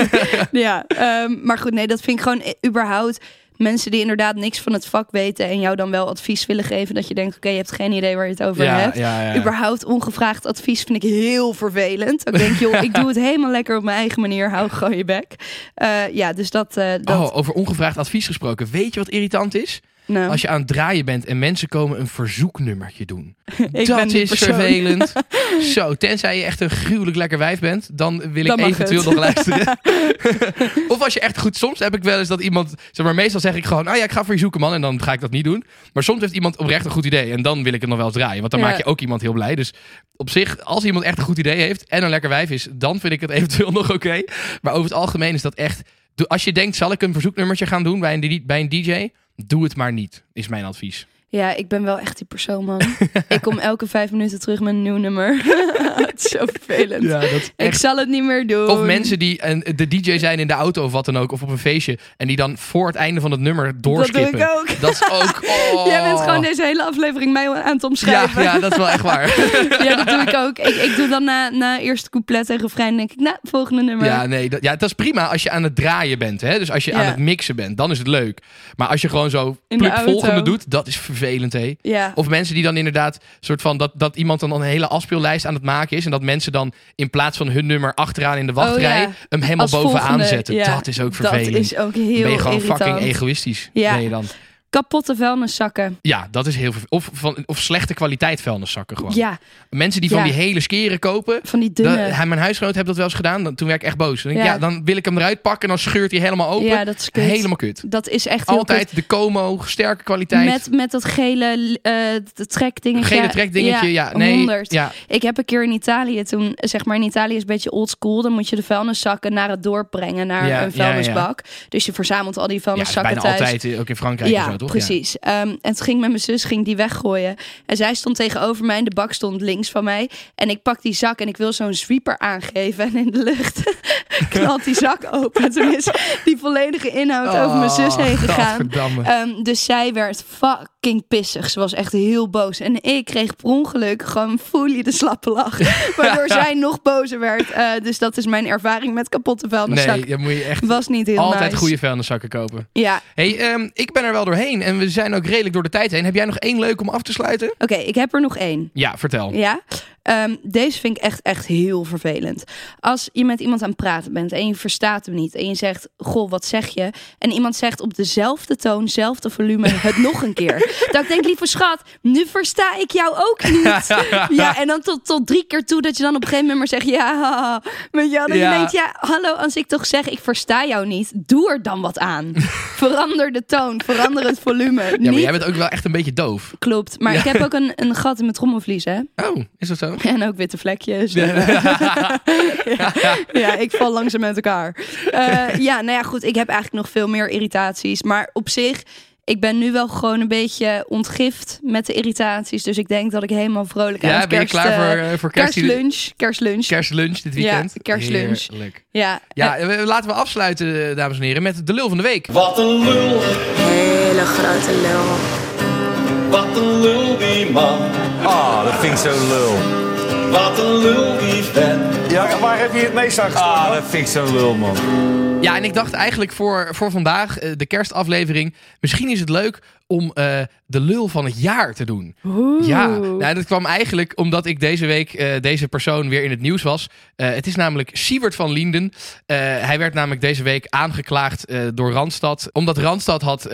ja, ehm, maar goed, nee, dat vind ik gewoon überhaupt mensen die inderdaad niks van het vak weten en jou dan wel advies willen geven dat je denkt, oké, je hebt geen idee waar je het over Ja, hebt. ja, ja. Überhaupt ongevraagd advies vind ik heel vervelend. Ik denk, joh, ik doe het helemaal lekker op mijn eigen manier. Hou gewoon je bek. Eh, ja, dus dat. eh, dat Oh, over ongevraagd advies gesproken. Weet je wat irritant is? Nou, Als je aan het draaien bent en mensen komen een verzoeknummertje doen. dat is persoon. vervelend. Zo, tenzij je echt een gruwelijk lekker wijf bent, dan wil ik Dan eventueel het. nog luisteren. of als je echt goed, soms heb ik wel eens dat iemand, zeg maar, meestal zeg ik gewoon, ah ja, ik ga voor je zoeken man, en dan ga ik dat niet doen. Maar soms heeft iemand oprecht een goed idee en dan wil ik het nog wel eens draaien, want dan Ja. maak je ook iemand heel blij. Dus op zich, als iemand echt een goed idee heeft en een lekker wijf is, dan vind ik het eventueel nog oké. Maar over het algemeen is dat echt, als je denkt, zal ik een verzoeknummertje gaan doen bij een, bij een DJ? Doe het maar niet, is mijn advies. Ja, ik ben wel echt die persoon, man. ik kom elke vijf minuten terug met een nieuw nummer. het is zo vervelend. dat is Ik zal het niet meer doen. Of mensen die een, de DJ zijn in de auto of wat dan ook, of op een feestje, en die dan voor het einde van het nummer Dat doe doorskippen. ik ook. Dat is ook. Oh. Jij bent gewoon deze hele aflevering mij aan het ja, omschrijven. ja, dat is wel echt waar. Ja, dat doe ik ook. Ik, ik doe dan na, na eerste couplet en refrein denk ik, nou, volgende nummer. Ja, nee, dat, ja, dat is prima als je aan het draaien bent. Hè? Dus als je Ja. aan het mixen bent, dan is het leuk. Maar als je gewoon zo In de pluk volgende doet, dat is vervelend, hé. Ja. Of mensen die dan inderdaad, soort van, dat, dat iemand dan een hele afspeellijst aan het maken is. En dat mensen dan in plaats van hun nummer achteraan in de wachtrij, Oh, ja. hem helemaal Als bovenaan volgende, zetten. ja. Dat is ook vervelend. Dat is ook heel ben je gewoon irritant. fucking egoïstisch. Ja. Ben je dan. Kapotte vuilniszakken. Ja, dat is heel ver- of, van, of slechte kwaliteit vuilniszakken gewoon. Ja, Mensen die van Ja. die hele skeren kopen. van die dunne. hij, mijn huisgenoot heeft dat wel eens gedaan. Dan, toen werd ik echt boos. Dan, Ja. ja. dan wil ik hem eruit pakken en dan scheurt hij helemaal open. ja, dat is kut. helemaal kut. Dat is echt heel Altijd de Como, sterke kwaliteit. kut. Met, met dat gele uh, trekdingetje. Gele trekdingetje, ja. nee, 100. Ja, Ik heb een keer in Italië toen, zeg maar, in Italië is een beetje old school. Dan moet je de vuilniszakken naar het dorp brengen, naar Ja, een ja, vuilnisbak. Dus je verzamelt al die ja vuilniszakken bijna thuis. altijd eh, ook in Frankrijk Ja, zo, toch? precies. Ehm, en toen ging met mijn zus ging die weggooien. En zij stond tegenover mij en de bak stond links van mij. En ik pak die zak en ik wil zo'n sweeper aangeven. En in de lucht knalt die zak open. En toen is die volledige inhoud over mijn zus heen Oh, gegaan. godverdamme. Ehm, dus zij werd fucking pissig. Ze was echt heel boos. En ik kreeg per ongeluk gewoon voel je de slappe lach. Waardoor zij nog bozer werd. Eh, dus dat is mijn ervaring met kapotte vuilniszakken. nee, dan moet je echt Was niet heel altijd nice. goede vuilniszakken kopen. Ja, hey, ehm, ik ben er wel doorheen en we zijn ook redelijk door de tijd heen. Heb jij nog één leuk om af te sluiten? oké. ik heb er nog één. Ja, vertel. Ja. Ehm, deze vind ik echt, echt heel vervelend. Als je met iemand aan het praten bent en je verstaat hem niet en je zegt, goh, wat zeg je? En iemand zegt op dezelfde toon, zelfde volume, het nog een keer. Ik denk, lieve schat, nu versta ik jou ook niet. Ja, en dan tot, tot drie keer toe dat je dan op een gegeven moment maar zegt, ja, je wel, dat Ja. je denkt, ja, hallo, als ik toch zeg, ik versta jou niet, doe er dan wat aan. Verander de toon, verander het volume. Ja, maar Niet- jij bent ook wel echt een beetje doof. Klopt, maar Ja. ik heb ook een, een gat in mijn trommelvlies, hè? Oh, is dat zo? En ook witte vlekjes. ja, ja, ik val langzaam uit elkaar. Eh, ja, nou ja, goed. Ik heb eigenlijk nog veel meer irritaties. Maar op zich, ik ben nu wel gewoon een beetje ontgift met de irritaties. Dus ik denk dat ik helemaal vrolijk aan Ja, het ben je klaar eh, voor, eh, voor kerst, kerstlunch. Kerstlunch. kerstlunch dit Ja, weekend? kerstlunch. Heerlijk. Ja, Ja, laten we afsluiten, dames en heren, met de lul van de week. Wat een lul, Hele grote lul. wat een lul die man. Ah, dat vind ik zo lul. Wat een lul die vent. Ja, waar heb je het meest aan Ah, dat vind ik zo lul, man. Ja, en ik dacht eigenlijk voor, voor vandaag, eh, de kerstaflevering, misschien is het leuk om eh, de lul van het jaar te doen. Oeh. Ja, nou, dat kwam eigenlijk omdat ik deze week eh, deze persoon weer in het nieuws was. Eh, het is namelijk Siewert van Lienden. Hij werd namelijk deze week aangeklaagd door Randstad. Omdat Randstad had,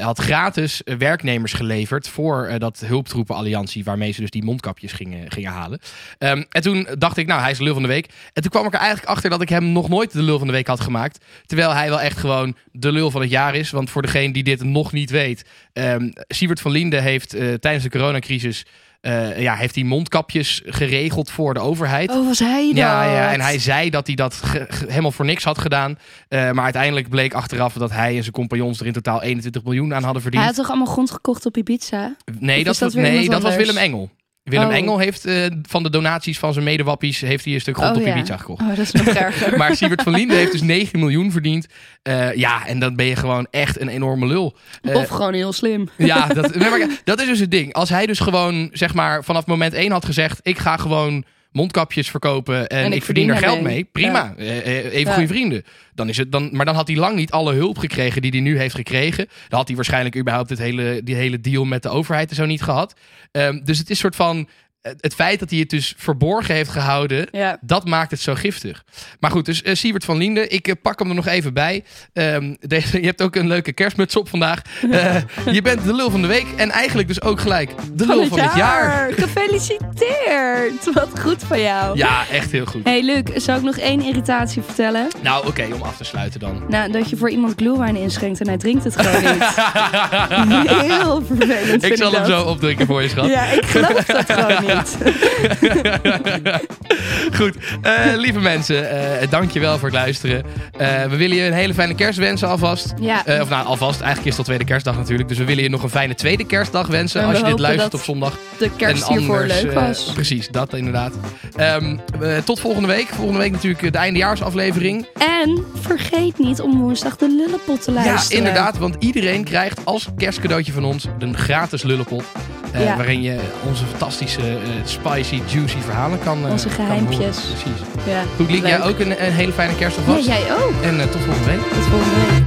had gratis werknemers geleverd voor dat hulptroepenalliantie waarmee ze dus die mondkapjes gingen, gingen halen. Ehm, en toen dacht ik, nou, hij is de lul van de week. En toen kwam ik er eigenlijk achter dat ik hem nog nooit de lul van de week had gemaakt. Terwijl hij wel echt gewoon de lul van het jaar is. Want voor degene die dit nog niet weet, ehm Siewert van Linden heeft eh, tijdens de coronacrisis eh, ja, heeft hij mondkapjes geregeld voor de overheid. Oh, was hij dat? Ja, ja, en hij zei dat hij dat helemaal voor niks had gedaan. Eh, maar uiteindelijk bleek achteraf dat hij en zijn compagnons er in totaal 21 miljoen aan hadden verdiend. Hij had toch allemaal grond gekocht op Ibiza? Nee, Of dat, dat nee, dat was? Willem Engel. Willem Oh. Engel heeft eh, van de donaties van zijn medewappies heeft hij een stuk grond oh, op ja. Ibiza gekocht. Oh, dat is nog erger. Maar Siebert van Linden heeft dus 9 miljoen verdiend. Eh, ja, en dan ben je gewoon echt een enorme lul. Eh, of gewoon heel slim. ja, dat, dat is dus het ding. Als hij dus gewoon, zeg maar, vanaf moment 1 had gezegd... ik ga gewoon mondkapjes verkopen en, En ik ik, verdien er geld mee. Prima, Eh, eh, even Ja. goede vrienden. Dan is het dan, maar dan had hij lang niet alle hulp gekregen die hij nu heeft gekregen. Dan had hij waarschijnlijk überhaupt het hele, die hele deal met de overheid en zo niet gehad. Ehm, dus het is soort van... Het feit dat hij het dus verborgen heeft gehouden... Ja. Dat maakt het zo giftig. Maar goed, dus eh Siebert van Linden, ik eh, pak hem er nog even bij. Ehm, deze, je hebt ook een leuke kerstmuts op vandaag. Eh, je bent de lul van de week en eigenlijk dus ook gelijk de lul van het jaar. Gefeliciteerd. Wat goed van jou. Ja, echt heel goed. Hey Luc, zou ik nog één irritatie vertellen? Nou, oké, om af te sluiten dan. Nou, dat je voor iemand glühwein inschenkt en hij drinkt het gewoon niet. Heel vervelend Ik zal hem dat. zo opdrinken voor je, schat. Ja, ik geloof dat gewoon niet. Goed, eh, lieve mensen, eh dankjewel voor het luisteren. Eh, we willen je een hele fijne kerst wensen alvast. Ja. Of nou, alvast. Eigenlijk is het al tweede kerstdag natuurlijk. Dus we willen je nog een fijne tweede kerstdag wensen. En we als je dit luistert op zondag. De kerst en hiervoor anders, leuk was. precies, dat inderdaad. Ehm, eh, tot volgende week. Volgende week natuurlijk de eindejaarsaflevering. En vergeet niet om woensdag de lullenpot te Ja, luisteren. inderdaad. Want iedereen krijgt als kerstcadeautje van ons een gratis lullenpot. Ja. Waarin je onze fantastische, spicy, juicy verhalen kan eh, Onze geheimpjes. Precies. Ja. Goed, Liek, jij ook een, een hele fijne kerst Ja, alvast. jij ook. En eh, tot volgende week. Tot volgende week.